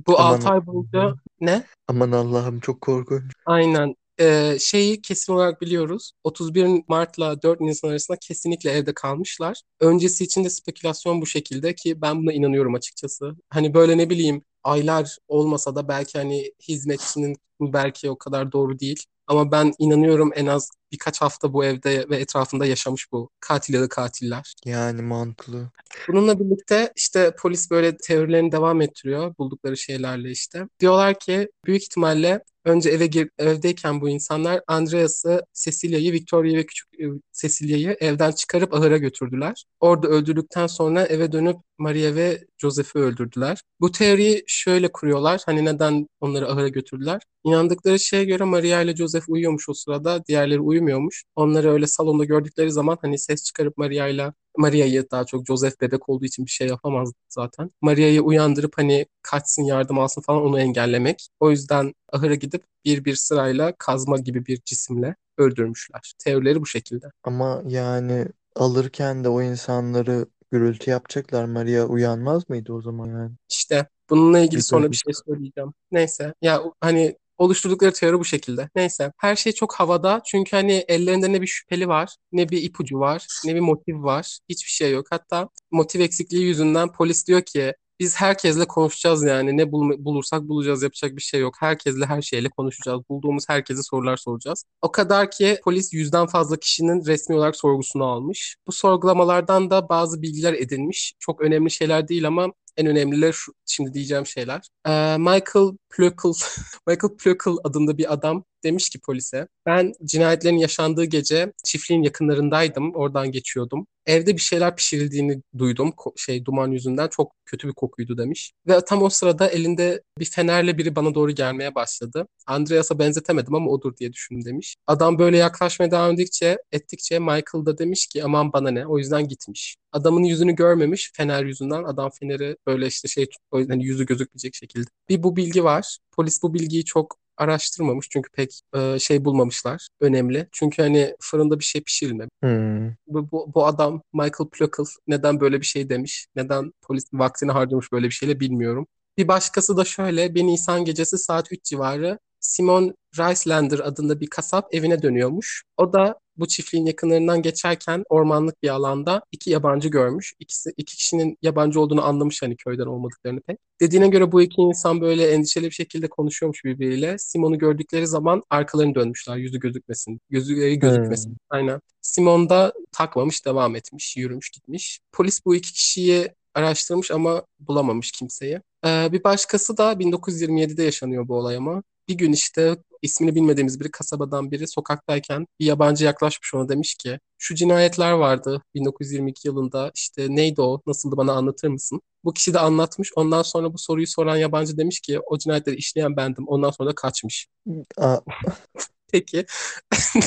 Bu Aman 6 ay boyunca ne? aman Allah'ım çok korkunç. Aynen. Ee, şeyi kesin olarak biliyoruz. 31 Mart'la 4 Nisan arasında kesinlikle evde kalmışlar. Öncesi için de spekülasyon bu şekilde ki ben buna inanıyorum açıkçası. Hani böyle ne bileyim aylar olmasa da belki hani hizmetçinin belki o kadar doğru değil. Ama ben inanıyorum en az birkaç hafta bu evde ve etrafında yaşamış bu katil ya da katiller. Yani mantıklı. Bununla birlikte işte polis böyle teorilerini devam ettiriyor buldukları şeylerle işte. Diyorlar ki büyük ihtimalle önce eve gir, evdeyken bu insanlar Andreas'ı, Cecilia'yı, Victoria'yı ve küçük e, Cecilia'yı evden çıkarıp ahıra götürdüler. Orada öldürdükten sonra eve dönüp Maria ve Joseph'i öldürdüler. Bu teoriyi şöyle kuruyorlar. Hani neden onları ahıra götürdüler? İnandıkları şeye göre Maria ile Joseph uyuyormuş o sırada. Diğerleri uyumuyormuş. Onları öyle salonda gördükleri zaman hani ses çıkarıp Maria ile Maria'yı daha çok Joseph bebek olduğu için bir şey yapamazdı zaten. Maria'yı uyandırıp hani kaçsın yardım alsın falan onu engellemek. O yüzden ahıra gidip bir bir sırayla kazma gibi bir cisimle öldürmüşler. Teorileri bu şekilde. Ama yani alırken de o insanları gürültü yapacaklar. Maria uyanmaz mıydı o zaman yani? İşte bununla ilgili sonra bir şey söyleyeceğim. Neyse ya hani Oluşturdukları teori bu şekilde. Neyse. Her şey çok havada. Çünkü hani ellerinde ne bir şüpheli var, ne bir ipucu var, ne bir motiv var. Hiçbir şey yok. Hatta motiv eksikliği yüzünden polis diyor ki biz herkesle konuşacağız yani. Ne bul- bulursak bulacağız. Yapacak bir şey yok. Herkesle her şeyle konuşacağız. Bulduğumuz herkese sorular soracağız. O kadar ki polis yüzden fazla kişinin resmi olarak sorgusunu almış. Bu sorgulamalardan da bazı bilgiler edinmiş. Çok önemli şeyler değil ama en önemlileri şu, şimdi diyeceğim şeyler. Ee, Michael Plöckl, *laughs* Michael Plöckl adında bir adam demiş ki polise, ben cinayetlerin yaşandığı gece çiftliğin yakınlarındaydım, oradan geçiyordum. Evde bir şeyler pişirildiğini duydum, ko- şey duman yüzünden çok kötü bir kokuydu demiş. Ve tam o sırada elinde bir fenerle biri bana doğru gelmeye başladı. Andreas'a benzetemedim ama odur diye düşündüm demiş. Adam böyle yaklaşmaya devam edikçe, ettikçe Michael da demiş ki aman bana ne, o yüzden gitmiş. Adamın yüzünü görmemiş fener yüzünden. Adam feneri böyle işte şey o yüzden hani yüzü gözükmeyecek şekilde. Bir bu bilgi var. Polis bu bilgiyi çok araştırmamış çünkü pek e, şey bulmamışlar. Önemli. Çünkü hani fırında bir şey pişirilmemiş. Hmm. Bu, bu, bu adam Michael Plöckl neden böyle bir şey demiş? Neden polis vaktini harcamış böyle bir şeyle bilmiyorum. Bir başkası da şöyle bir Nisan gecesi saat 3 civarı Simon Reislander adında bir kasap evine dönüyormuş. O da bu çiftliğin yakınlarından geçerken ormanlık bir alanda iki yabancı görmüş. İkisi, iki kişinin yabancı olduğunu anlamış hani köyden olmadıklarını pek. Dediğine göre bu iki insan böyle endişeli bir şekilde konuşuyormuş birbiriyle. Simon'u gördükleri zaman arkalarını dönmüşler yüzü gözükmesin. Gözü gözükmesin. Hmm. Aynen. Simon da takmamış, devam etmiş, yürümüş, gitmiş. Polis bu iki kişiyi araştırmış ama bulamamış kimseyi. Ee, bir başkası da 1927'de yaşanıyor bu olay ama. Bir gün işte ismini bilmediğimiz biri kasabadan biri sokaktayken bir yabancı yaklaşmış ona demiş ki şu cinayetler vardı 1922 yılında işte neydi o nasıldı bana anlatır mısın? Bu kişi de anlatmış ondan sonra bu soruyu soran yabancı demiş ki o cinayetleri işleyen bendim ondan sonra da kaçmış. *laughs* Peki. *laughs*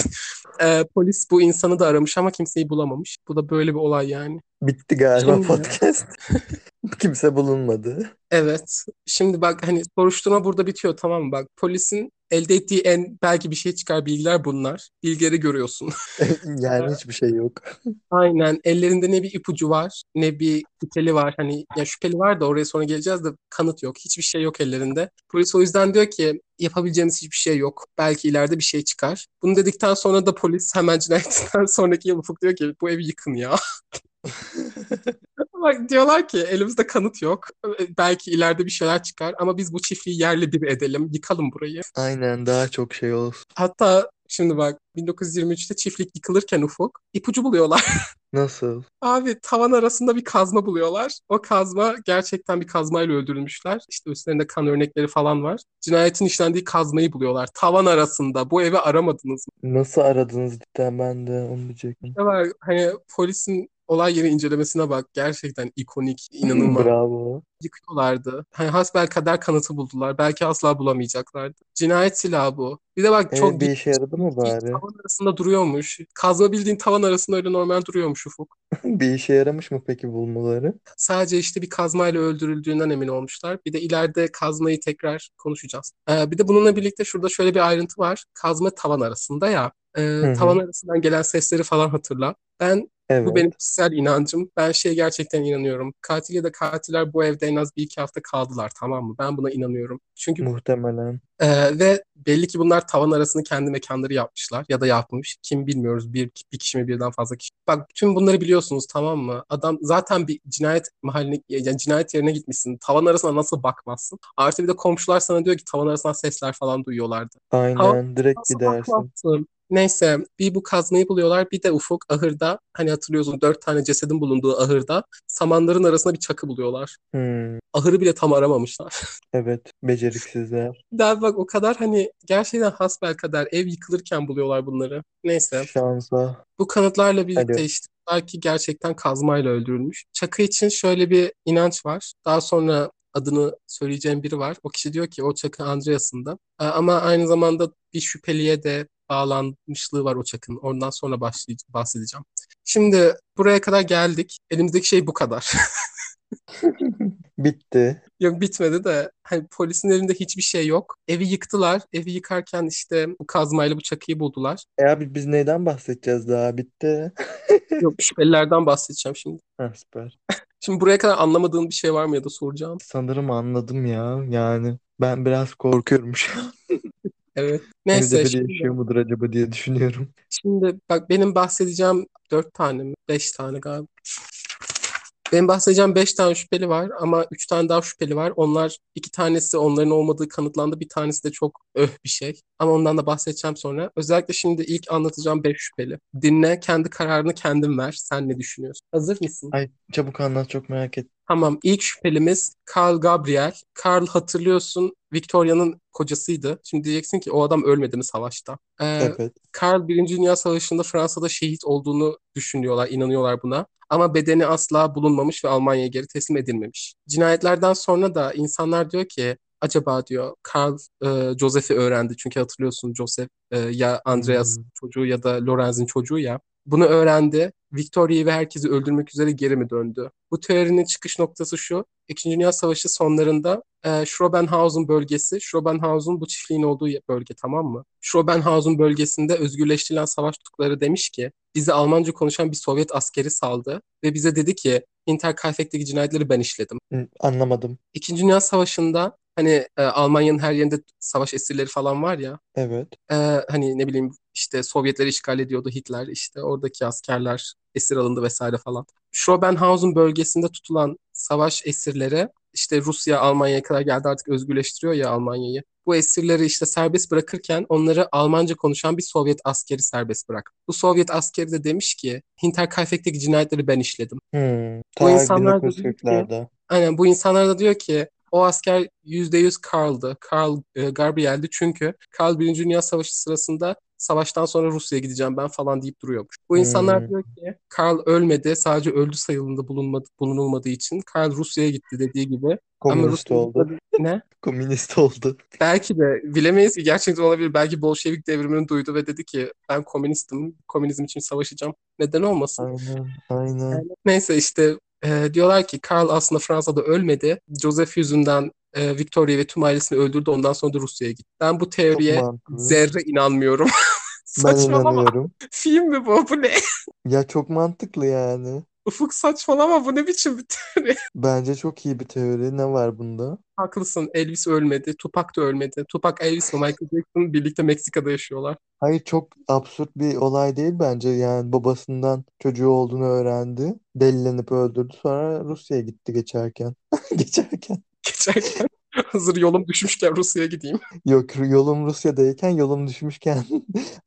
Ee, polis bu insanı da aramış ama kimseyi bulamamış. Bu da böyle bir olay yani. bitti galiba Şimdi- podcast. *laughs* Kimse bulunmadı. Evet. Şimdi bak hani soruşturma burada bitiyor tamam mı? Bak polisin elde ettiği en belki bir şey çıkar bilgiler bunlar. Bilgileri görüyorsun. *laughs* Yani hiçbir şey yok. Aynen. Ellerinde ne bir ipucu var, ne bir şüpheli var. Hani ya şüpheli var da oraya sonra geleceğiz de kanıt yok. Hiçbir şey yok ellerinde. Polis o yüzden diyor ki yapabileceğimiz hiçbir şey yok. Belki ileride bir şey çıkar. Bunu dedikten sonra da polis hemen cinayetten *laughs* sonraki yıl Ufuk diyor ki bu evi yıkın ya. *laughs* Bak diyorlar ki elimizde kanıt yok. Belki ileride bir şeyler çıkar ama biz bu çiftliği yerle bir edelim. Yıkalım burayı. Aynen daha çok şey olsun. Hatta şimdi bak 1923'te çiftlik yıkılırken Ufuk ipucu buluyorlar. *laughs* Nasıl? Abi tavan arasında bir kazma buluyorlar. O kazma gerçekten bir kazmayla öldürülmüşler. İşte üstlerinde kan örnekleri falan var. Cinayetin işlendiği kazmayı buluyorlar. Tavan arasında. Bu evi aramadınız mı? Nasıl aradınız cidden ben de onu diyecektim. Ne var? Hani polisin olay yeri incelemesine bak. Gerçekten ikonik, inanılmaz. Bravo. Yıkıyorlardı. Hani hasbelkader kanıtı buldular. Belki asla bulamayacaklardı. Cinayet silahı bu. Bir de bak çok Evet, bir işe yaradı mı bari? tavan arasında duruyormuş. Kazma bildiğin tavan arasında öyle normal duruyormuş Ufuk. *laughs* Bir işe yaramış mı peki bulmaları? Sadece işte bir kazmayla öldürüldüğünden emin olmuşlar. Bir de ileride kazmayı tekrar konuşacağız. Ee, bir de bununla birlikte şurada şöyle bir ayrıntı var. Kazma tavan arasında ya. Hı. tavan arasından gelen sesleri falan hatırla. Ben Evet. bu benim kişisel inancım. Ben şeye gerçekten inanıyorum. Katil ya da katiller bu evde en az bir iki hafta kaldılar tamam mı? Ben buna inanıyorum. Çünkü Muhtemelen. ee, ve belli ki bunlar tavan arasını kendi mekanları yapmışlar ya da yapmış. Kim bilmiyoruz. Bir, bir kişi mi birden fazla kişi. Bak tüm bunları biliyorsunuz tamam mı? Adam zaten bir cinayet mahalline yani cinayet yerine gitmişsin. Tavan arasına nasıl bakmazsın? Artı bir de komşular sana diyor ki tavan arasından sesler falan duyuyorlardı. Aynen direkt Nasıl gidersin. bakmazsın? Neyse bir bu kazmayı buluyorlar bir de Ufuk ahırda hani hatırlıyorsun dört tane cesedin bulunduğu ahırda samanların arasında bir çakı buluyorlar. Hmm, Ahırı bile tam aramamışlar. *laughs* evet beceriksizler. Daha bak o kadar hani gerçekten hasbelkader ev yıkılırken buluyorlar bunları. Neyse. Şansa. Bu kanıtlarla birlikte Alo. işte belki gerçekten kazmayla öldürülmüş. Çakı için şöyle bir inanç var. Daha sonra adını söyleyeceğim biri var. O kişi diyor ki o çakı Andreas'ın da. Ee, Ama aynı zamanda bir şüpheliye de bağlanmışlığı var o çakının. Ondan sonra bahsedeceğim. Şimdi buraya kadar geldik. Elimizdeki şey bu kadar. *laughs* Bitti. Yok bitmedi de hani polisin elinde hiçbir şey yok. Evi yıktılar. Evi yıkarken işte bu kazmayla bu çakıyı buldular. E abi biz neyden bahsedeceğiz daha? Bitti. *laughs* Yok şüphelilerden bahsedeceğim şimdi. Ha, süper. *laughs* Şimdi buraya kadar anlamadığın bir şey var mı ya da soracağım? Sanırım anladım ya. Yani ben biraz korkuyorum şu an. Evet. Evde Neyse biri şimdi, yaşıyor mudur acaba diye düşünüyorum. şimdi bak benim bahsedeceğim dört tane mi? Beş tane galiba. Benim bahsedeceğim 5 tane şüpheli var ama 3 tane daha şüpheli var. Onlar iki tanesi onların olmadığı kanıtlandı. Bir tanesi de çok öh bir şey. Ama ondan da bahsedeceğim sonra. Özellikle şimdi ilk anlatacağım 5 şüpheli. Dinle, kendi kararını kendin ver. Sen ne düşünüyorsun? Hazır mısın? Ay çabuk anlat çok merak ettim. Tamam, ilk şüphelimiz Carl Gabriel. Carl hatırlıyorsun Victoria'nın kocasıydı. Şimdi diyeceksin ki o adam ölmedi mi savaşta? Ee, Evet. Karl Birinci Dünya Savaşı'nda Fransa'da şehit olduğunu düşünüyorlar, inanıyorlar buna. Ama bedeni asla bulunmamış ve Almanya'ya geri teslim edilmemiş. Cinayetlerden sonra da insanlar diyor ki acaba diyor Karl e, Joseph'i öğrendi. Çünkü hatırlıyorsun Joseph e, ya Andreas Hmm. çocuğu ya da Lorenz'in çocuğu ya. Bunu öğrendi. Victoria'yı ve herkesi öldürmek üzere geri mi döndü? Bu teorinin çıkış noktası şu. İkinci Dünya Savaşı sonlarında e, Schrobenhausen bölgesi, Schrobenhausen bu çiftliğin olduğu bölge tamam mı? Schrobenhausen bölgesinde özgürleştirilen savaş tutukları demiş ki bizi Almanca konuşan bir Sovyet askeri saldı ve bize dedi ki Hinterkaifeck'teki cinayetleri ben işledim. Anlamadım. İkinci Dünya Savaşı'nda hani e, Almanya'nın her yerinde savaş esirleri falan var ya Evet. e, hani ne bileyim işte Sovyetleri işgal ediyordu Hitler işte oradaki askerler esir alındı vesaire falan. Schrobenhausen bölgesinde tutulan savaş esirleri işte Rusya Almanya'ya kadar geldi artık özgürleştiriyor ya Almanya'yı. Bu esirleri işte serbest bırakırken onları Almanca konuşan bir Sovyet askeri serbest bırak. Bu Sovyet askeri de demiş ki Hinterkaifeck'teki cinayetleri ben işledim. Hmm. Bu insanlar da diyor ki 1940'larda. Aynen bu insanlar da diyor ki o asker %100 Karl'dı. Karl e, Gabriel'di çünkü Karl Birinci Dünya Savaşı sırasında savaştan sonra Rusya'ya gideceğim ben falan deyip duruyormuş. Bu insanlar Hmm. diyor ki Karl ölmedi sadece öldü sayılımda bulunmadı, bulunulmadığı için Karl Rusya'ya gitti dediği gibi. Ama Komünist Rusya'ya oldu. Ne? *laughs* Komünist oldu. Belki de bilemeyiz ki gerçekten olabilir. Belki Bolşevik devrimini duydu ve dedi ki ben komünistim, komünizm için savaşacağım. Neden olmasın? Aynen. Aynen. Yani neyse işte e, diyorlar ki Karl aslında Fransa'da ölmedi. Joseph yüzünden e, Victoria ve tüm ailesini öldürdü. Ondan sonra da Rusya'ya gitti. Ben bu teoriye zerre inanmıyorum. *laughs* Ben inanıyorum. Film mi bu? Bu ne? Ya çok mantıklı yani. Ufuk saçmalama. Bu ne biçim bir teori? *laughs* Bence çok iyi bir teori. Ne var bunda? Haklısın. Elvis ölmedi. Tupac da ölmedi. Tupac, Elvis ve Michael Jackson birlikte Meksika'da yaşıyorlar. Hayır çok absürt bir olay değil bence. Yani babasından çocuğu olduğunu öğrendi. Delilenip öldürdü. Sonra Rusya'ya gitti geçerken. *laughs* Geçerken. Geçerken *laughs* hazır yolum düşmüşken Rusya'ya gideyim. Yok yolum Rusya'dayken yolum düşmüşken.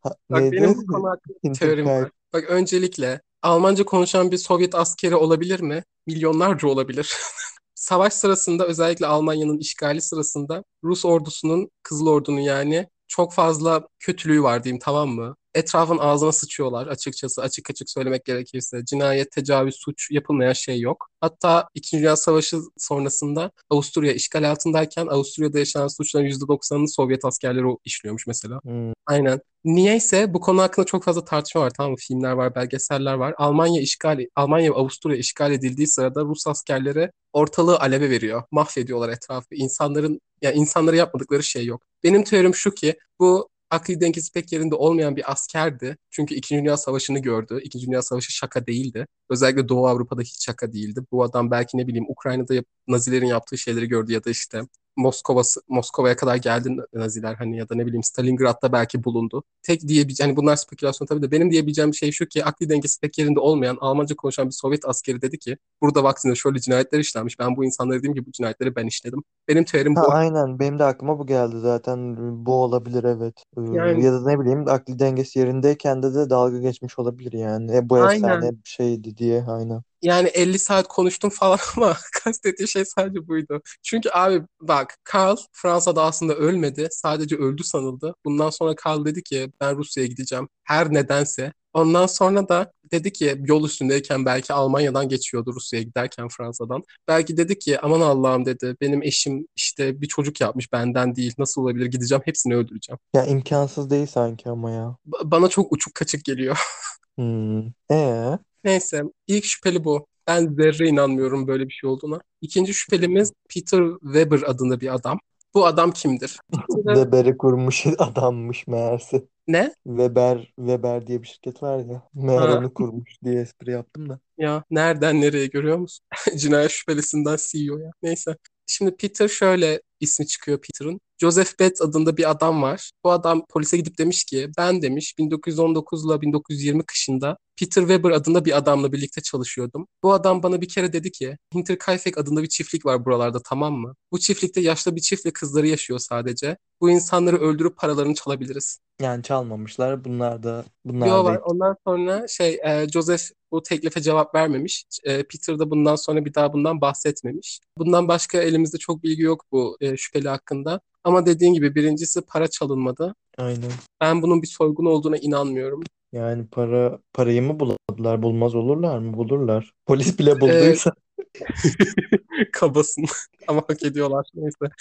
Bak Neydi? benim bu konu hakkında teorim var. Bak öncelikle Almanca konuşan bir Sovyet askeri olabilir mi? Milyonlarca olabilir. *laughs* Savaş sırasında özellikle Almanya'nın işgali sırasında Rus ordusunun, Kızıl Ordu'nun yani çok fazla kötülüğü var diyeyim tamam mı? Etrafın ağzına sıçıyorlar açıkçası açık açık söylemek gerekirse. Cinayet, tecavüz, suç yapılmayan şey yok. Hatta İkinci Dünya Savaşı sonrasında Avusturya işgal altındayken Avusturya'da yaşanan suçların %90'ını Sovyet askerleri o- işliyormuş mesela. Hmm. Aynen. Niyeyse bu konu hakkında çok fazla tartışma var. Tamam mı? Filmler var, belgeseller var. Almanya işgal, Almanya ve Avusturya işgal edildiği sırada Rus askerleri ortalığı aleve veriyor. Mahvediyorlar etrafı. İnsanların, ya insanlara yapmadıkları şey yok. Benim teorim şu ki bu akli dengesi pek yerinde olmayan bir askerdi. Çünkü İkinci Dünya Savaşı'nı gördü. İkinci Dünya Savaşı şaka değildi. Özellikle Doğu Avrupa'da hiç şaka değildi. Bu adam belki ne bileyim Ukrayna'da Nazilerin yaptığı şeyleri gördü ya da işte Moskova Moskova'ya kadar geldi Naziler hani ya da ne bileyim Stalingrad'da belki bulundu. Tek diyebileceğim hani bunlar spekülasyon tabii de benim diyebileceğim şey şu ki akli dengesi pek yerinde olmayan Almanca konuşan bir Sovyet askeri dedi ki burada vaktinde şöyle cinayetler işlenmiş. Ben bu insanlara dedim ki bu cinayetleri ben işledim. Benim teorim Ha bu. aynen benim de aklıma bu geldi zaten bu olabilir evet Ee, Yani ya da ne bileyim akli dengesi yerindeyken de de dalga geçmiş olabilir yani e, bu aynen. efsane bir şeydi diye aynen Yani 50 saat konuştum falan *laughs* ama kastettiği şey sadece buydu. Çünkü abi bak Karl Fransa'da aslında ölmedi. Sadece öldü sanıldı. Bundan sonra Karl dedi ki ben Rusya'ya gideceğim. Her nedense. Ondan sonra da dedi ki yol üstündeyken belki Almanya'dan geçiyordu Rusya'ya giderken Fransa'dan. Belki dedi ki aman Allah'ım dedi benim eşim işte bir çocuk yapmış benden değil. Nasıl olabilir gideceğim hepsini öldüreceğim. ya imkansız değil sanki ama ya Ba- bana çok uçuk kaçık geliyor. *laughs* hmm. e Neyse, ilk şüpheli bu. Ben zerre inanmıyorum böyle bir şey olduğuna. İkinci şüphelimiz Peter Weber adında bir adam. Bu adam kimdir? *laughs* Weber'i kurmuş *laughs* adammış meğerse ne? Weber Weber diye bir şirket var ya meğer Ha, onu kurmuş diye espri yaptım da ya nereden nereye görüyor musun? *laughs* Cinayet şüphelisinden CEO ya. Neyse. Şimdi Peter şöyle ismi çıkıyor Peter'ın. Joseph Betts adında bir adam var. Bu adam polise gidip demiş ki ben demiş 1919 ile 1920 kışında Peter Weber adında bir adamla birlikte çalışıyordum. Bu adam bana bir kere dedi ki Hinterkaifeck adında bir çiftlik var buralarda tamam mı? Bu çiftlikte yaşlı bir çift ve kızları yaşıyor sadece. Bu insanları öldürüp paralarını çalabiliriz. Yani çalmamışlar. Bunlar da bunlar Yo da. Ondan sonra şey e, Joseph bu teklife cevap vermemiş. E, Peter da bundan sonra bir daha bundan bahsetmemiş. Bundan başka elimizde çok bilgi yok bu e, şüpheli hakkında. Ama dediğin gibi birincisi para çalınmadı. aynen. Ben bunun bir soygun olduğuna inanmıyorum. Yani para parayı mı bulamadılar? Bulmaz olurlar mı? Bulurlar. Polis bile E, bulduysa. *laughs* *laughs* kabasın ama hak ediyorlar neyse.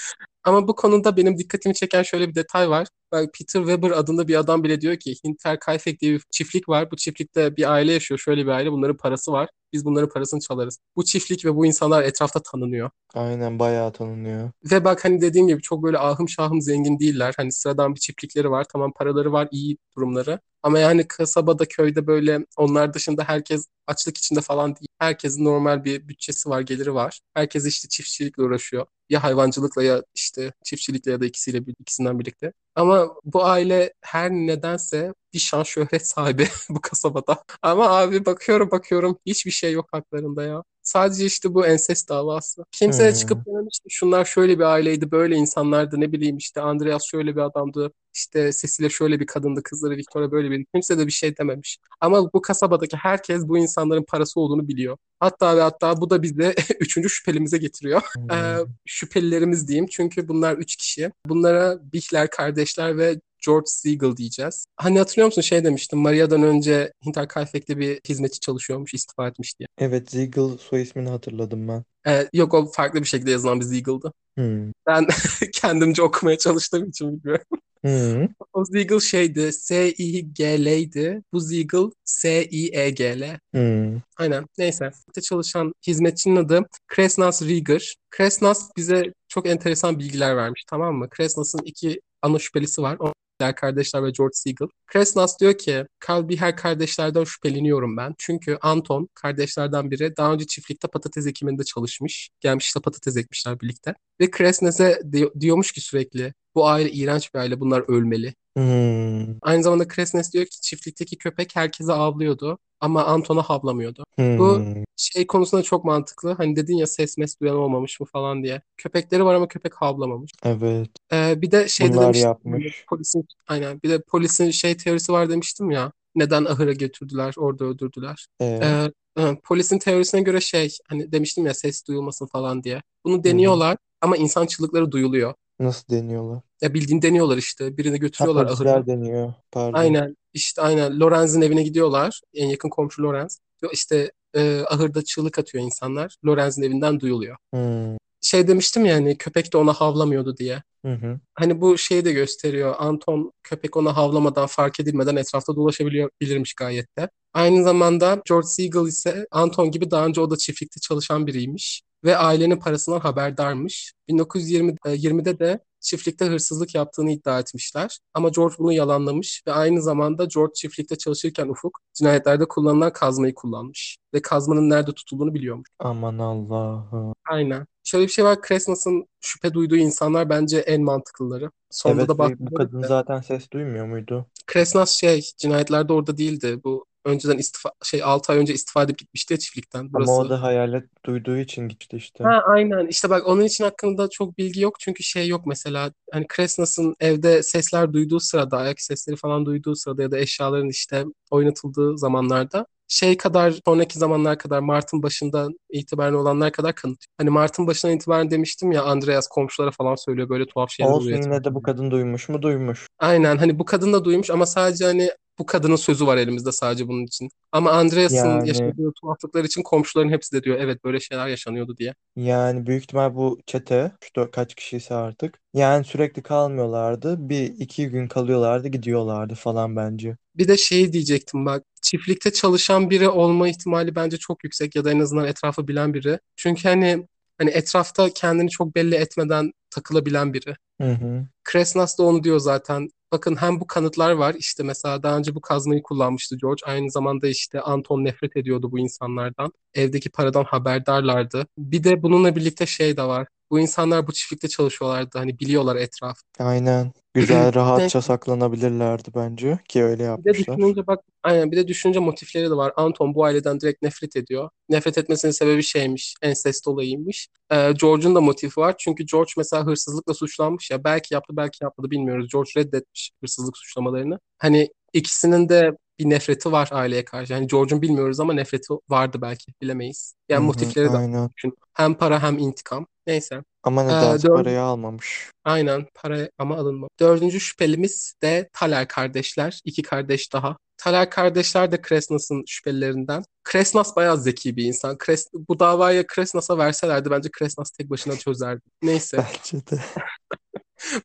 Ama bu konuda benim dikkatimi çeken şöyle bir detay var. Bak Peter Weber adında bir adam bile diyor ki Hinterkaifeck diye bir çiftlik var. Bu çiftlikte bir aile yaşıyor. Şöyle bir aile. Bunların parası var. Biz bunların parasını çalarız. Bu çiftlik ve bu insanlar etrafta tanınıyor. Aynen bayağı tanınıyor. Ve bak hani dediğim gibi çok böyle ahım şahım zengin değiller. Hani sıradan bir çiftlikleri var. Tamam paraları var, iyi durumları. Ama yani kasabada, köyde böyle onlar dışında herkes açlık içinde falan değil. Herkesin normal bir bütçesi var, geliri var. Herkes işte çiftçilikle uğraşıyor. Ya hayvancılıkla ya işte çiftçilikle ya da ikisiyle ikisinden birlikte. Ama bu aile her nedense bir şan şöhret sahibi *laughs* bu kasabada. Ama abi bakıyorum bakıyorum hiçbir şey yok haklarında ya. Sadece işte bu ensest davası. Kimse de Hmm. çıkıp dememiş ki şunlar şöyle bir aileydi, böyle insanlardı, ne bileyim işte Andreas şöyle bir adamdı, işte Cecilia şöyle bir kadındı, kızları Victoria böyle bir. Kimse de bir şey dememiş. Ama bu kasabadaki herkes bu insanların parası olduğunu biliyor. Hatta ve hatta bu da bizi *laughs* üçüncü şüphelimize getiriyor. Ee, Hmm. şüphelilerimiz diyeyim çünkü bunlar üç kişi. Bunlara Bihler kardeşler ve George Siegel diyeceğiz. Hani hatırlıyor musun şey demiştim Maria'dan önce Hinterkaifeck'te bir hizmetçi çalışıyormuş istifa etmiş diye. Evet Ziegel soy ismini hatırladım ben. Ee, yok o farklı bir şekilde yazılan bir Siegel'dı. Hmm. Ben *laughs* kendimce okumaya çalıştığım için bilmiyorum. Hmm. O Siegel şeydi S-I-G-L'ydi. Bu Siegel S-I-E-G-L. Hmm. Aynen. Neyse. Çalışan hizmetçinin adı Kresnas Rieger. Kresnas bize çok enteresan bilgiler vermiş tamam mı? Kresnas'ın iki ana şüphelisi var. O Biher kardeşler ve George Siegel. Kresnas diyor ki Karl Biher kardeşlerden şüpheleniyorum ben. Çünkü Anton kardeşlerden biri daha önce çiftlikte patates ekiminde çalışmış. Gelmiş işte patates ekmişler birlikte. Ve Kresnas'e di- diyormuş ki sürekli bu aile iğrenç bir aile bunlar ölmeli. Hmm. Aynı zamanda Kresnes diyor ki çiftlikteki köpek herkese avlıyordu ama Anton'a havlamıyordu. Bu Hmm. şey konusunda çok mantıklı. Hani dedin ya ses mes duyan olmamış mı falan diye. Köpekleri var ama köpek havlamamış. Evet. Ee, bir de şeyde Bunlar demiştim. yapmış. Polisin, aynen. Bir de polisin şey teorisi var demiştim ya. Neden ahıra götürdüler, orada öldürdüler. E. Ee, polisin teorisine göre şey hani demiştim ya ses duyulmasın falan diye. Bunu deniyorlar ama insan çığlıkları duyuluyor. Nasıl deniyorlar? Ya bildiğin deniyorlar işte. Birini götürüyorlar ahıra. polisler deniyor. Pardon. Aynen işte aynen Lorenz'in evine gidiyorlar. En yakın komşu Lorenz. İşte e, ahırda çığlık atıyor insanlar. Lorenz'in evinden duyuluyor. Hmm. Şey demiştim ya hani köpek de ona havlamıyordu diye. Hı hı. Hani bu şeyi de gösteriyor. Anton köpek ona havlamadan fark edilmeden etrafta dolaşabiliyor bilirmiş gayet de. Aynı zamanda George Siegel ise Anton gibi daha önce o da çiftlikte çalışan biriymiş ve ailenin parasından haberdarmış. 1920'de de çiftlikte hırsızlık yaptığını iddia etmişler. Ama George bunu yalanlamış ve aynı zamanda George çiftlikte çalışırken Ufuk cinayetlerde kullanılan kazmayı kullanmış ve kazmanın nerede tutulduğunu biliyormuş. Aman Allah'ım. Aynen. Şöyle bir şey var. Kresnas'ın şüphe duyduğu insanlar bence en mantıklıları. Sonunda Evet da bu kadın da. zaten ses duymuyor muydu? Kresnas şey cinayetlerde orada değildi. Bu önceden istifa şey 6 ay önce istifa edip gitmişti ya çiftlikten. Ama Burası. o da hayalet duyduğu için gitti işte. Ha aynen. İşte bak onun için hakkında çok bilgi yok çünkü şey yok mesela. Hani Kresnas'ın evde sesler duyduğu sırada, ayak sesleri falan duyduğu sırada ya da eşyaların işte oynatıldığı zamanlarda şey kadar sonraki zamanlar kadar Mart'ın başından itibaren olanlar kadar kanıt. Hani Mart'ın başından itibaren demiştim ya Andreas komşulara falan söylüyor böyle tuhaf şeyler Olsun oluyor. yine de bu kadın duymuş mu? Duymuş. Aynen hani bu kadın da duymuş ama sadece hani bu kadının sözü var elimizde sadece bunun için. Ama Andreas'ın Yani yaşadığı tuhaflıklar için komşuların hepsi de diyor evet böyle şeyler yaşanıyordu diye. yani büyük ihtimal bu çete işte kaç kişiyse artık yani sürekli kalmıyorlardı. Bir iki gün kalıyorlardı gidiyorlardı falan bence. Bir de şey diyecektim bak çiftlikte çalışan biri olma ihtimali bence çok yüksek ya da en azından etrafı bilen biri. Çünkü hani hani etrafta kendini çok belli etmeden takılabilen biri. Hı hı. Kresnas da onu diyor zaten. Bakın hem bu kanıtlar var işte mesela daha önce bu kazmayı kullanmıştı George. Aynı zamanda işte Anton nefret ediyordu bu insanlardan. Evdeki paradan haberdarlardı. Bir de bununla birlikte şey de var. Bu insanlar bu çiftlikte çalışıyorlardı. Hani biliyorlar etraf. Aynen. Güzel *clears throat* rahatça saklanabilirlerdi bence ki öyle Bir de yapmışlar. düşününce bak aynen bir de düşününce motifleri de var. Anton bu aileden direkt nefret ediyor. Nefret etmesinin sebebi şeymiş. Ensest olayıymış. Ee, George'un da motifi var. Çünkü George mesela hırsızlıkla suçlanmış ya. Belki yaptı belki yapmadı bilmiyoruz. George reddetmiş hırsızlık suçlamalarını. Hani ikisinin de bir nefreti var aileye karşı. Yani George'un bilmiyoruz ama nefreti vardı belki. Bilemeyiz. Yani Hı hı, motifleri de aynen. düşün. Hem para hem intikam. Neyse. Ama Ee, nedense dördü- parayı almamış. Aynen para ama alınma. Dördüncü şüphelimiz de Thaler kardeşler. İki kardeş daha. Thaler kardeşler de Kresnas'ın şüphelilerinden. Kresnas bayağı zeki bir insan. Kres, bu davayı Kresnas'a verselerdi bence Kresnas tek başına çözerdi. Neyse. *laughs* Bence de. *laughs*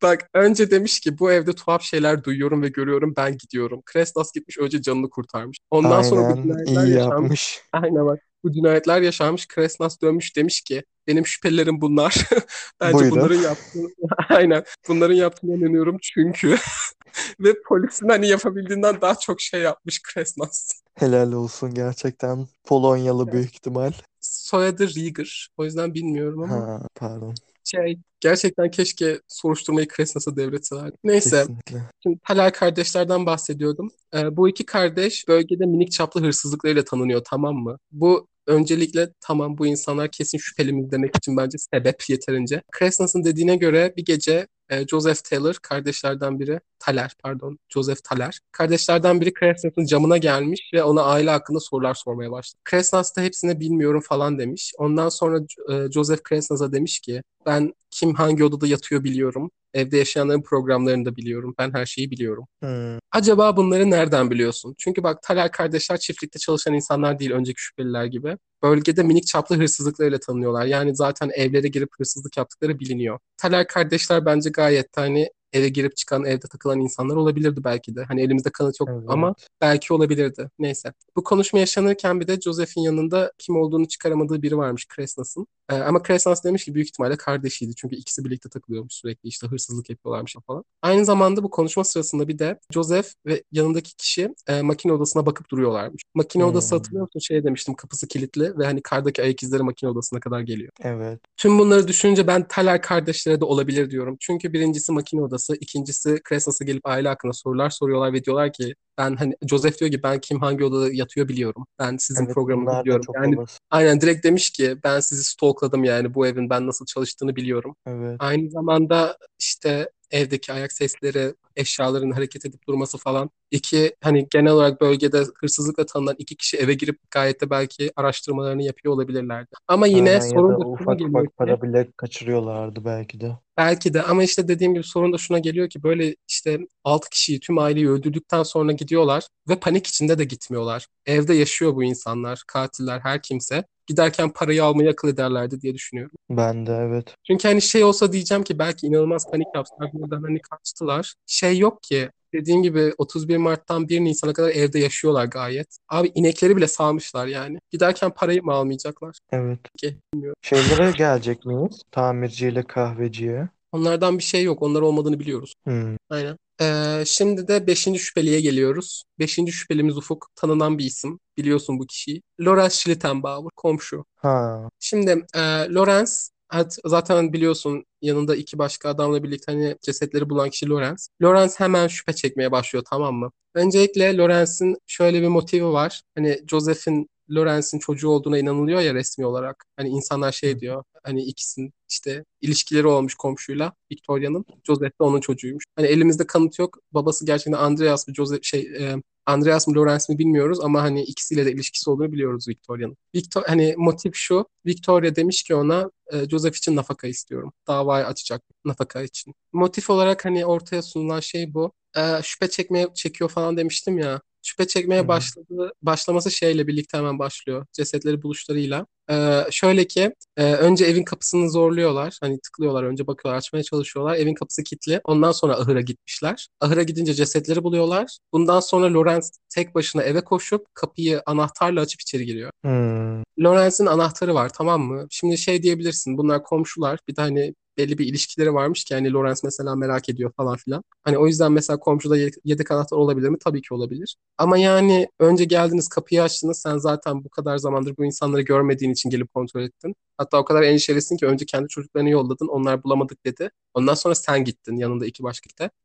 Bak önce demiş ki bu evde tuhaf şeyler duyuyorum ve görüyorum ben gidiyorum. Kresnas gitmiş önce canını kurtarmış. Ondan sonra bu cinayetler iyi yaşanmış. yapmış. Aynen bak. Bu cinayetler yaşanmış. Kresnas dönmüş demiş ki benim şüphelerim bunlar. *laughs* Bence Buyurun. bunların yaptığını *laughs* aynen bunların yaptığına inanıyorum çünkü *laughs* ve polisin hani yapabildiğinden daha çok şey yapmış Kresnas. Helal olsun gerçekten. Polonyalı büyük ihtimal. Soyadı Rieger. O yüzden bilmiyorum ama Ha, pardon. Şey gerçekten keşke soruşturmayı Kresnas'a devretselerdi. Neyse. Kesinlikle. Şimdi Talal kardeşlerden bahsediyordum. Ee, bu iki kardeş bölgede minik çaplı hırsızlıklarıyla tanınıyor tamam mı? Bu öncelikle tamam bu insanlar kesin şüphelimiz demek için bence sebep yeterince. Kresnas'ın dediğine göre bir gece e, Joseph Taylor kardeşlerden biri Taler pardon Joseph Taler kardeşlerden biri Kresnas'ın camına gelmiş ve ona aile hakkında sorular sormaya başladı. Kresnas da hepsine bilmiyorum falan demiş. Ondan sonra e, Joseph Kresnas'a demiş ki ben kim hangi odada yatıyor biliyorum. Evde yaşayanların programlarını da biliyorum. Ben her şeyi biliyorum. Hmm, Acaba bunları nereden biliyorsun? Çünkü bak Taler kardeşler çiftlikte çalışan insanlar değil önceki şüpheliler gibi. Bölgede minik çaplı hırsızlıklarıyla tanınıyorlar. Yani zaten evlere girip hırsızlık yaptıkları biliniyor. Taler kardeşler bence gayet de hani eve girip çıkan, evde takılan insanlar olabilirdi belki de. Hani elimizde kanıt yok evet. ama belki olabilirdi. Neyse. Bu konuşma yaşanırken bir de Joseph'in yanında kim olduğunu çıkaramadığı biri varmış Kresnas'ın. Ee, ama Kresnas demiş ki büyük ihtimalle kardeşiydi. Çünkü ikisi birlikte takılıyormuş sürekli işte hırsızlık yapıyorlarmış falan. Aynı zamanda bu konuşma sırasında bir de Joseph ve yanındaki kişi e, makine odasına bakıp duruyorlarmış. Makine odası Hmm. hatırlıyor musun? Şey demiştim kapısı kilitli ve hani kardaki ayak izleri makine odasına kadar geliyor. Evet. Tüm bunları düşününce ben Taler kardeşlere de olabilir diyorum. Çünkü birincisi makine odası, ikincisi Kresnas'a gelip aile hakkında sorular soruyorlar ve diyorlar ki ben hani Joseph diyor ki ben kim hangi odada yatıyor biliyorum. Ben sizin Evet da biliyorum. çok Yani aynen direkt demiş ki ben sizi stalkladım yani bu evin ben nasıl çalıştığını biliyorum. Evet. Aynı zamanda işte evdeki ayak sesleri, eşyaların hareket edip durması falan. İki hani genel olarak bölgede hırsızlıkla tanınan iki kişi eve girip gayet de belki araştırmalarını yapıyor olabilirlerdi. Ama yine Aynen sorun da ufak ufak ki para bile kaçırıyorlardı belki de. belki de ama işte dediğim gibi sorun da şuna geliyor ki böyle işte altı kişiyi tüm aileyi öldürdükten sonra gidiyorlar ve panik içinde de gitmiyorlar. Evde yaşıyor bu insanlar, katiller, her kimse. Giderken parayı almayı akıl ederlerdi diye düşünüyorum. Ben de evet. Çünkü hani şey olsa diyeceğim ki belki inanılmaz panik yaptılar. Buradan hani kaçtılar. Şey yok ki. Dediğim gibi 31 Mart'tan 1 Nisan'a kadar evde yaşıyorlar gayet. Abi inekleri bile sağmışlar yani. Giderken parayı mı almayacaklar? Evet. Ki bilmiyorum. Şeylere gelecek miyiz? Tamirciyle kahveciye. Onlardan bir şey yok. Onlar olmadığını biliyoruz. Hmm. Aynen. Ee, şimdi de 5. şüpheliye geliyoruz. 5. şüphelimiz Ufuk. Tanınan bir isim. Biliyorsun bu kişiyi. Lorenz Schlittenbauer. Komşu. Ha. Şimdi e, Lorenz evet, zaten biliyorsun yanında iki başka adamla birlikte hani cesetleri bulan kişi Lorenz. Lorenz hemen şüphe çekmeye başlıyor tamam mı? Öncelikle Lorenz'in şöyle bir motivi var. Hani Joseph'in Lorenz'in çocuğu olduğuna inanılıyor ya resmi olarak. Hani insanlar şey diyor. Hani ikisinin işte ilişkileri olmuş komşuyla Victoria'nın. Joseph de onun çocuğuymuş. Hani elimizde kanıt yok. Babası gerçekten Andreas mı Joseph şey e, Andreas mı Lorenz mi bilmiyoruz ama hani ikisiyle de ilişkisi olduğunu biliyoruz Victoria'nın. Victor hani motif şu. Victoria demiş ki ona e, Joseph için nafaka istiyorum. Davayı açacak nafaka için. Motif olarak hani ortaya sunulan şey bu. E, şüphe çekmeye çekiyor falan demiştim ya. Şüphe çekmeye Hı hı. başladığı başlaması şeyle birlikte hemen başlıyor. Cesetleri buluşlarıyla. E, şöyle ki e, önce evin kapısını zorluyorlar. Hani tıklıyorlar önce bakıyorlar açmaya çalışıyorlar. Evin kapısı kilitli. Ondan sonra ahıra gitmişler. Ahıra gidince cesetleri buluyorlar. Bundan sonra Lorenz tek başına eve koşup kapıyı anahtarla açıp içeri giriyor. Hmm. Lorenz'in anahtarı var tamam mı? Şimdi şey diyebilirsin bunlar komşular bir de hani belli bir ilişkileri varmış ki hani Lawrence mesela merak ediyor falan filan. Hani o yüzden mesela komşuda yedek, anahtar olabilir mi? Tabii ki olabilir. Ama yani önce geldiniz kapıyı açtınız sen zaten bu kadar zamandır bu insanları görmediğin için gelip kontrol ettin. Hatta o kadar endişelisin ki önce kendi çocuklarını yolladın onlar bulamadık dedi. Ondan sonra sen gittin yanında iki başka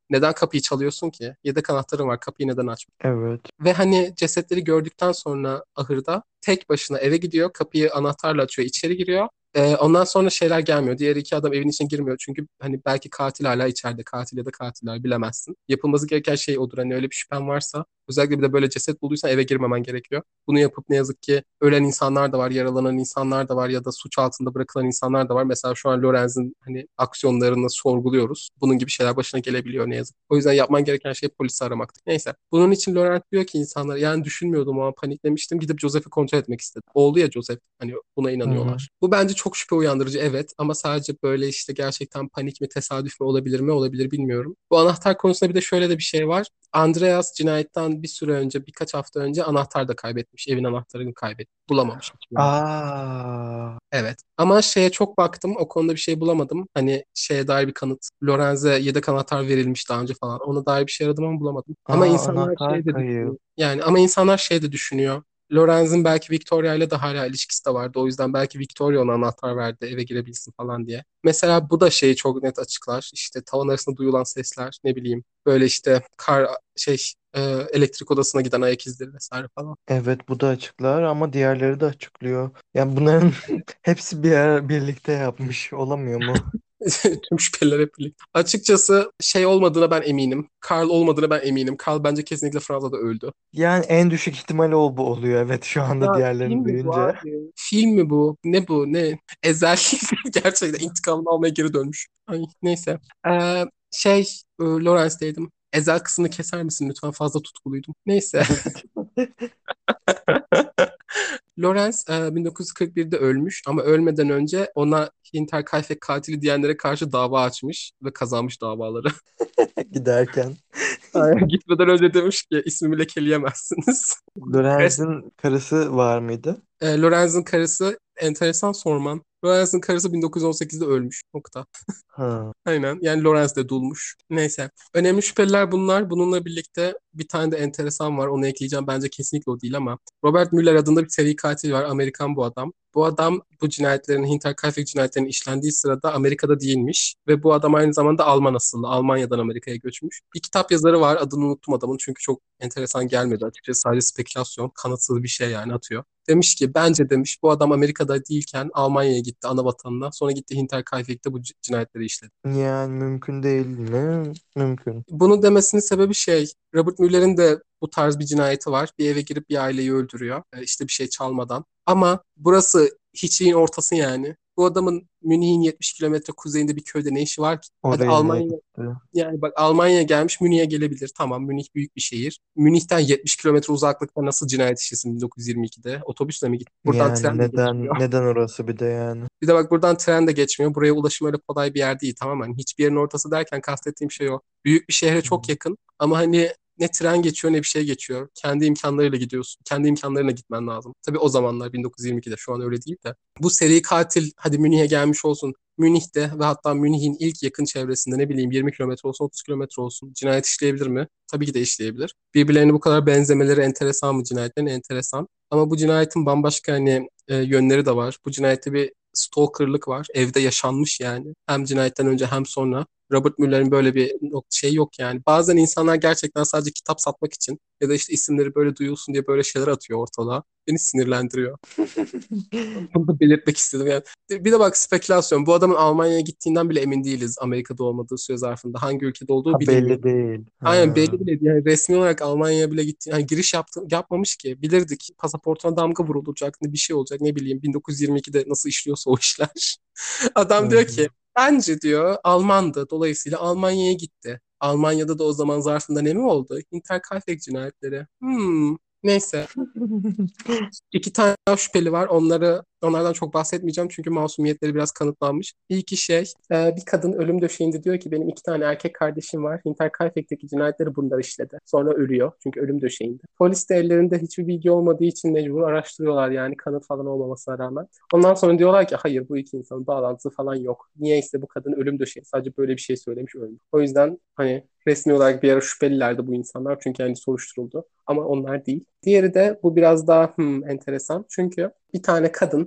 Neden kapıyı çalıyorsun ki? Yedek anahtarın var kapıyı neden açmıyorsun? Evet. Ve hani cesetleri gördükten sonra ahırda tek başına eve gidiyor. Kapıyı anahtarla açıyor, içeri giriyor. Ee, ondan sonra şeyler gelmiyor. Diğer iki adam evin içine girmiyor. Çünkü hani belki katil hala içeride. Katil ya da katiller bilemezsin. Yapılması gereken şey odur. Hani öyle bir şüphen varsa özellikle bir de böyle ceset bulduysan eve girmemen gerekiyor. Bunu yapıp ne yazık ki ölen insanlar da var, yaralanan insanlar da var ya da suç altında bırakılan insanlar da var. Mesela şu an Lorenz'in hani aksiyonlarını sorguluyoruz. Bunun gibi şeyler başına gelebiliyor ne yazık. O yüzden yapman gereken şey polisi aramaktır. Neyse. Bunun için Lorenz diyor ki insanlar yani düşünmüyordum ama paniklemiştim. Gidip Joseph'i kontrol etmek istedim. Oldu ya Joseph. Hani buna inanıyorlar. Hı. Bu bence çok şüphe uyandırıcı evet ama sadece böyle işte gerçekten panik mi tesadüf mü olabilir mi olabilir bilmiyorum. Bu anahtar konusunda bir de şöyle de bir şey var. Andreas cinayetten bir süre önce birkaç hafta önce anahtar da kaybetmiş. Evin anahtarını kaybetmiş. Bulamamış. Aa. Evet. Ama şeye çok baktım. O konuda bir şey bulamadım. Hani şeye dair bir kanıt. Lorenz'e yedek anahtar verilmiş daha önce falan. Ona dair bir şey aradım ama bulamadım. Ama Aa, insanlar anahtar şey de düşünüyor. Yani ama insanlar şey de düşünüyor. Lorenz'in belki Victoria ile de hala ilişkisi de vardı. O yüzden belki Victoria ona anahtar verdi eve girebilsin falan diye. Mesela bu da şeyi çok net açıklar. İşte tavan arasında duyulan sesler ne bileyim. Böyle işte kar şey e, elektrik odasına giden ayak izleri vesaire falan. Evet bu da açıklar ama diğerleri de açıklıyor. Yani bunların *laughs* hepsi bir yer birlikte yapmış olamıyor mu? *laughs* Tüm şüpheliler hep birlikte. Açıkçası şey olmadığına ben eminim. Carl olmadığına ben eminim. Carl bence kesinlikle Fransa'da öldü. Yani en düşük ihtimal o bu oluyor evet şu anda Ya diğerlerini duyunca. Film mi bu? Ne bu? Ne? Ezel *laughs* gerçekten intikamını almaya geri dönmüş. Ay neyse. Ee, şey e, Lawrence'deydim. Ezel kısmını keser misin lütfen? Fazla tutkuluydum. Neyse. *laughs* Lawrence e, 1941'de ölmüş ama ölmeden önce ona Hinterkaifeck katili diyenlere karşı dava açmış ve kazanmış davaları. *laughs* *laughs* Giderken. Aynen. Gitmeden önce demiş ki ismimi lekeleyemezsiniz. Lorenz'in karısı var mıydı? E, Lorenz'in karısı enteresan sorman. Lorenz'in karısı 1918'de ölmüş. Nokta. Ha. *laughs* Aynen. Yani Lorenz de dulmuş. Neyse. Önemli şüpheliler bunlar. Bununla birlikte bir tane de enteresan var. Onu ekleyeceğim. Bence kesinlikle o değil ama. Robert Mueller adında bir seri katil var. Amerikan bu adam. Bu adam bu cinayetlerin, Hinterkaifeck cinayetlerinin işlendiği sırada Amerika'da değilmiş. Ve bu adam aynı zamanda Alman asıllı. Almanya'dan Amerika'ya göçmüş. Bir kitap yazarı var. Adını unuttum adamın. Çünkü çok enteresan gelmedi açıkçası. Sadece spekülasyon. Kanıtsız bir şey yani atıyor. Demiş ki bence demiş bu adam Amerika'da değilken Almanya'ya gitti ana vatanına. Sonra gitti Hinterkaifeck'te bu cinayetleri işledi. Yani mümkün değil mi? Mümkün. Bunu demesinin sebebi şey, Robert Müller'in de bu tarz bir cinayeti var. Bir eve girip bir aileyi öldürüyor. E, işte bir şey çalmadan. Ama burası hiçliğin ortası yani. Bu adamın Münih'in 70 kilometre kuzeyinde bir köyde ne işi var ki? Hadi Oraya Almanya gitti? yani bak Almanya'ya gelmiş Münih'e gelebilir. Tamam Münih büyük bir şehir. Münih'ten 70 kilometre uzaklıkta nasıl cinayet işlesin 1922'de? Otobüsle mi gitti? Buradan Yani tren de neden geçmiyor. neden orası bir de yani? Bir de bak buradan tren de geçmiyor. Buraya ulaşım öyle kolay bir yer değil tamam mı? Hani hiçbir yerin ortası derken kastettiğim şey o. Büyük bir şehre çok yakın ama hani ne tren geçiyor ne bir şey geçiyor. Kendi imkanlarıyla gidiyorsun. Kendi imkanlarına gitmen lazım. Tabii o zamanlar 1922'de şu an öyle değil de. Bu seri katil hadi Münih'e gelmiş olsun. Münih'te ve hatta Münih'in ilk yakın çevresinde ne bileyim 20 kilometre olsun 30 kilometre olsun cinayet işleyebilir mi? Tabii ki de işleyebilir. Birbirlerine bu kadar benzemeleri enteresan mı cinayetlerin? Enteresan. Ama bu cinayetin bambaşka hani e, yönleri de var. Bu cinayette bir stalkerlık var. Evde yaşanmış yani. Hem cinayetten önce hem sonra. Robert Müller'in böyle bir şey yok yani. Bazen insanlar gerçekten sadece kitap satmak için ya da işte isimleri böyle duyulsun diye böyle şeyler atıyor ortalığa. Beni sinirlendiriyor. *laughs* Bunu da belirtmek istedim yani. Bir de bak spekülasyon. Bu adamın Almanya'ya gittiğinden bile emin değiliz Amerika'da olmadığı süre zarfında. Hangi ülkede olduğu Ha bilinmiyor. belli değil. Aynen belli değil. Yani resmi olarak Almanya'ya bile gitti. Yani giriş yaptı, yapmamış ki. Bilirdik. Pasaportuna damga vurulacak. Ne bir şey olacak. Ne bileyim 1922'de nasıl işliyorsa o işler. *laughs* Adam diyor ki bence diyor Almandı. Dolayısıyla Almanya'ya gitti. Almanya'da da o zaman zarfında ne mi oldu? Hinterkaifeck cinayetleri. Hmm. Neyse. *laughs* İki tane şüpheli var. Onları onlardan çok bahsetmeyeceğim çünkü masumiyetleri biraz kanıtlanmış. İlki şey e, bir kadın ölüm döşeğinde diyor ki benim iki tane erkek kardeşim var. Hinterkaifeck'teki cinayetleri bunlar işledi. Sonra ölüyor çünkü ölüm döşeğinde. Polis de ellerinde hiçbir bilgi olmadığı için mecbur araştırıyorlar yani kanıt falan olmamasına rağmen. Ondan sonra diyorlar ki hayır bu iki insanın bağlantısı falan yok. Niyeyse bu kadın ölüm döşeği sadece böyle bir şey söylemiş ölmüş. O yüzden hani resmi olarak bir ara şüphelilerdi bu insanlar çünkü yani soruşturuldu. Ama onlar değil. Diğeri de bu biraz daha hmm, enteresan. Çünkü bir tane kadın,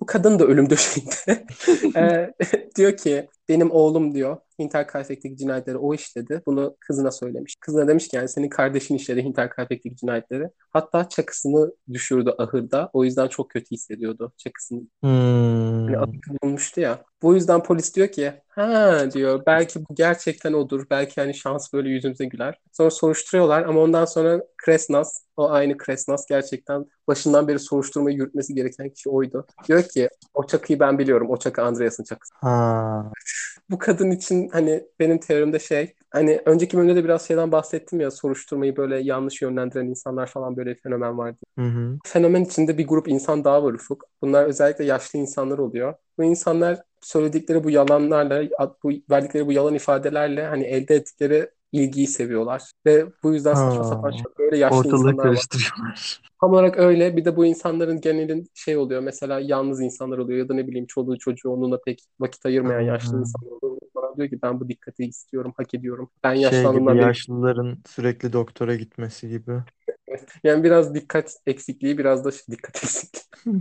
bu kadın da ölüm döşeğinde *laughs* e, diyor ki benim oğlum diyor Hinterkaifeck'teki cinayetleri o işledi. Bunu kızına söylemiş. Kızına demiş ki yani senin kardeşin işledi Hinterkaifeck'teki cinayetleri. Hatta çakısını düşürdü ahırda. O yüzden çok kötü hissediyordu çakısını. Hmm. Adı bulmuştu ya. Bu yüzden polis diyor ki ha diyor belki bu gerçekten odur. Belki hani şans böyle yüzümüze güler. Sonra soruşturuyorlar ama ondan sonra Kresnas o aynı Kresnas gerçekten başından beri soruşturmayı yürütmesi gereken kişi oydu. Diyor ki o çakıyı ben biliyorum. O çakı Andreas'ın çakısı. Ha. Bu kadın için hani benim teorimde şey hani önceki bölümde de biraz şeyden bahsettim ya soruşturmayı böyle yanlış yönlendiren insanlar falan böyle bir fenomen vardı. Hı hı. Fenomen içinde bir grup insan daha var Ufuk. Bunlar özellikle yaşlı insanlar oluyor. Bu insanlar söyledikleri bu yalanlarla, bu verdikleri bu yalan ifadelerle hani elde ettikleri ilgiyi seviyorlar. Ve bu yüzden saçma Ha. sapan şey- böyle yaşlı Ortalığı insanlar var. karıştırıyorlar. Tam olarak öyle. Bir de bu insanların genelin şey oluyor. Mesela yalnız insanlar oluyor ya da ne bileyim çoluğu çocuğu onunla pek vakit ayırmayan yaşlı insanlar oluyor. Bana diyor ki ben bu dikkati istiyorum, hak ediyorum. Ben Şey yaşlandığımdan gibi beri yaşlıların sürekli doktora gitmesi gibi. *laughs* yani biraz dikkat eksikliği, biraz da şey- dikkat eksikliği. *laughs*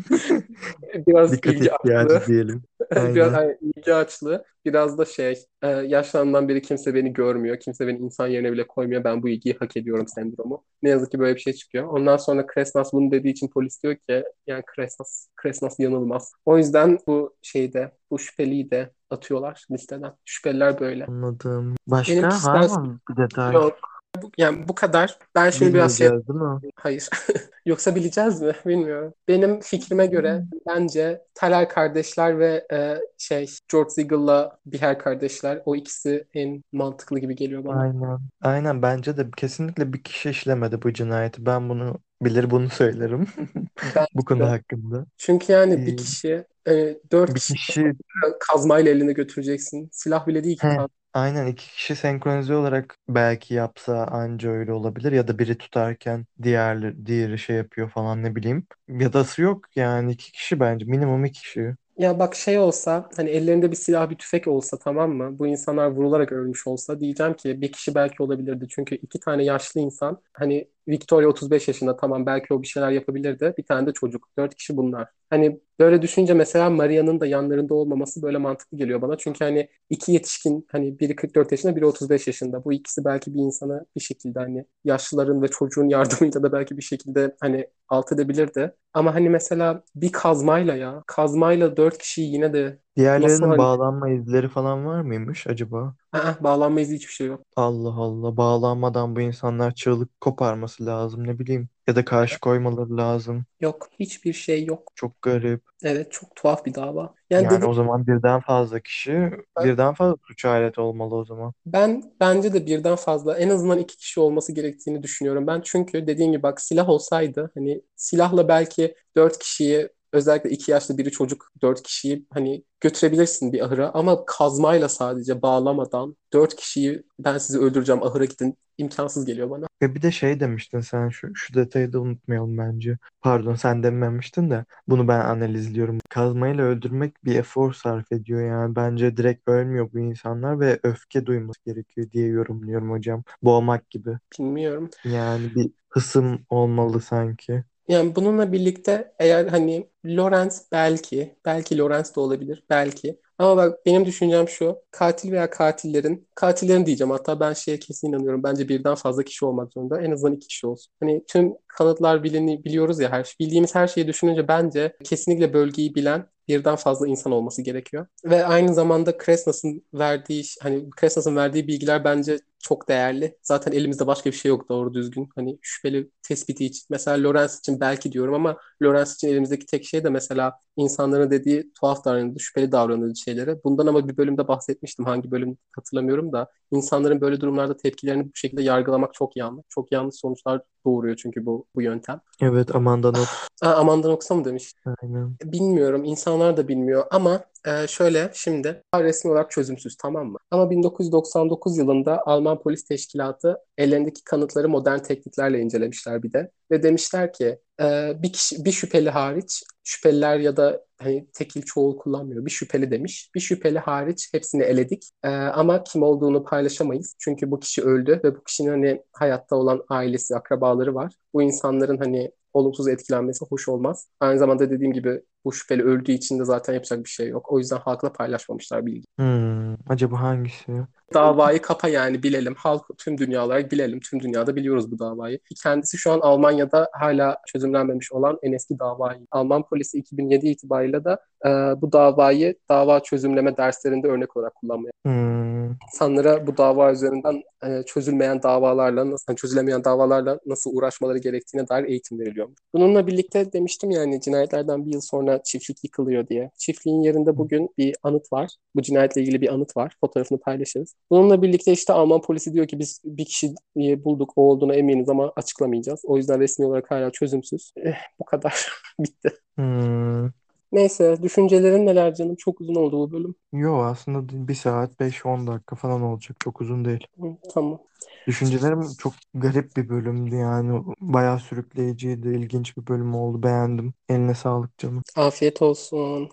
Biraz Dikkat ilgi ihtiyacı açlığı. diyelim. *laughs* Biraz hani ilgi. Biraz da şey e, yaşlandığımdan beri kimse beni görmüyor. Kimse beni insan yerine bile koymuyor. Ben bu ilgiyi hak ediyorum sendromu. Ne yazık ki böyle bir şey çıkıyor. Ondan sonra Kresnas bunu dediği için polis diyor ki yani Kresnas, Kresnas yanılmaz. O yüzden bu şeyde bu şüpheliyi de atıyorlar listeden. Şüpheliler böyle. Anladım. Başka var mı bir detay? yok. Bu- Yani bu kadar. Ben şimdi biraz şey değil mi? Hayır. *laughs* Yoksa bileceğiz mi? Bilmiyorum. Benim fikrime göre bence Teller kardeşler ve e, şey George Ziegel'la Biher kardeşler o ikisi en mantıklı gibi geliyor bana. Aynen. Aynen bence de kesinlikle bir kişi işlemedi bu cinayeti. Ben bunu bilir bunu söylerim *laughs* bu konu hakkında. Çünkü yani bir Ee, kişi e, dört bir kişi kazmayla eline götüreceksin. Silah bile değil ki. Aynen iki kişi senkronize olarak belki yapsa anca öyle olabilir ya da biri tutarken diğerli diğeri şey yapıyor falan ne bileyim. Yadası yok yani iki kişi bence minimum iki kişi. Ya bak şey olsa hani ellerinde bir silah bir tüfek olsa tamam mı? Bu insanlar vurularak ölmüş olsa diyeceğim ki bir kişi belki olabilirdi. Çünkü iki tane yaşlı insan hani Victoria 35 yaşında tamam belki o bir şeyler yapabilirdi. Bir tane de çocuk. Dört kişi bunlar. Hani böyle düşünce mesela Maria'nın da yanlarında olmaması böyle mantıklı geliyor bana. Çünkü hani iki yetişkin hani biri 44 yaşında biri 35 yaşında. Bu ikisi belki bir insanı bir şekilde hani yaşlıların ve çocuğun *laughs* yardımıyla da belki bir şekilde hani alt edebilirdi. Ama hani mesela bir kazmayla ya kazmayla dört kişiyi yine de nasıl Diğerlerinin hani bağlanma izleri falan var mıymış acaba? Aa, bağlanma izi hiçbir şey yok. Allah Allah bağlanmadan bu insanlar çığlık koparması lazım ne bileyim ya da karşı koymaları lazım. Yok. Hiçbir şey yok. Çok garip. Evet çok tuhaf bir dava. Yani Yani dedim o zaman birden fazla kişi birden fazla suç aleti olmalı o zaman. ben bence de birden fazla en azından iki kişi olması gerektiğini düşünüyorum. Ben çünkü dediğim gibi bak silah olsaydı hani silahla belki dört kişiyi özellikle iki yaşlı biri çocuk dört kişiyi hani götürebilirsin bir ahıra ama kazmayla sadece bağlamadan dört kişiyi ben sizi öldüreceğim ahıra gidin imkansız geliyor bana. Ve bir de şey demiştin sen şu, şu detayı da unutmayalım bence. Pardon sen dememiştin de bunu ben analizliyorum. Kazmayla öldürmek bir efor sarf ediyor yani. Bence direkt ölmüyor bu insanlar ve öfke duyması gerekiyor diye yorumluyorum hocam. Boğmak gibi. Bilmiyorum. Yani bir hısım olmalı sanki. Yani bununla birlikte eğer hani Lawrence belki, belki Lawrence de olabilir, belki. Ama bak benim düşüncem şu, katil veya katillerin, katillerin diyeceğim hatta ben şeye kesin inanıyorum. Bence birden fazla kişi olmak zorunda. En azından iki kişi olsun. Hani tüm kanıtlar bilini, biliyoruz ya, her, bildiğimiz her şeyi düşününce bence kesinlikle bölgeyi bilen birden fazla insan olması gerekiyor. Ve aynı zamanda Kresnas'ın verdiği hani Kresnas'ın verdiği bilgiler bence çok değerli. Zaten elimizde başka bir şey yok doğru düzgün. Hani şüpheli tespiti için. Mesela Lorenz için belki diyorum ama Lorenz için elimizdeki tek şey de mesela insanların dediği tuhaf davranıldığı, şüpheli davranıldığı şeylere. Bundan ama bir bölümde bahsetmiştim. Hangi bölüm hatırlamıyorum da. İnsanların böyle durumlarda tepkilerini bu şekilde yargılamak çok yanlış. Çok yanlış sonuçlar doğuruyor çünkü bu bu yöntem. Evet Amanda Knox. Aa, Amanda Knox'a mı demiş? Aynen. Bilmiyorum. insanlar da bilmiyor ama e, şöyle şimdi resmi olarak çözümsüz tamam mı? Ama 1999 yılında Alman Polis Teşkilatı ellerindeki kanıtları modern tekniklerle incelemişler bir de ve demişler ki e, bir kişi bir şüpheli hariç şüpheliler ya da hani tekil çoğul kullanmıyor. Bir şüpheli demiş. Bir şüpheli hariç hepsini eledik. E, ama kim olduğunu paylaşamayız. Çünkü bu kişi öldü ve bu kişinin hani hayatta olan ailesi, akrabaları var. Bu insanların hani olumsuz etkilenmesi hoş olmaz. Aynı zamanda dediğim gibi bu şüpheli öldüğü için de zaten yapacak bir şey yok. O yüzden halkla paylaşmamışlar bilgi. Hmm, acaba hangisi? Davayı kapa yani bilelim. Halk tüm dünya olarak bilelim. Tüm dünyada biliyoruz bu davayı. Kendisi şu an Almanya'da hala çözümlenmemiş olan en eski davayı. Alman polisi 2007 itibariyle de e, bu davayı dava çözümleme derslerinde örnek olarak kullanmaya. Hmm, İnsanlara bu dava üzerinden e, çözülmeyen davalarla, nasıl çözülemeyen davalarla nasıl uğraşmaları gerektiğine dair eğitim veriliyor. Bununla birlikte demiştim yani cinayetlerden bir yıl sonra çiftlik yıkılıyor diye. Çiftliğin yerinde bugün bir anıt var. Bu cinayetle ilgili bir anıt var. Fotoğrafını paylaşırız. Bununla birlikte işte Alman polisi diyor ki biz bir kişiyi bulduk o olduğuna eminiz ama açıklamayacağız. O yüzden resmi olarak hala çözümsüz. Eh, bu kadar. *laughs* Bitti. hmm. Neyse düşüncelerin neler canım? Çok uzun oldu bu bölüm. Yo aslında bir saat 5-10 dakika falan olacak. Çok uzun değil. Hı, tamam. Düşüncelerim çok garip bir bölümdü yani. Bayağı sürükleyiciydi. ilginç bir bölüm oldu. Beğendim. Eline sağlık canım. Afiyet olsun.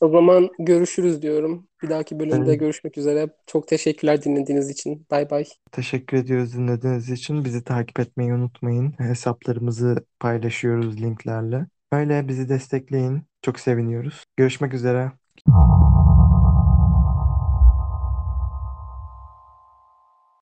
O zaman görüşürüz diyorum. Bir dahaki bölümde Evet. görüşmek üzere. Çok teşekkürler dinlediğiniz için. Bay bay. Teşekkür ediyoruz dinlediğiniz için. Bizi takip etmeyi unutmayın. Hesaplarımızı paylaşıyoruz linklerle. Öyle bizi destekleyin. Çok seviniyoruz. Görüşmek üzere.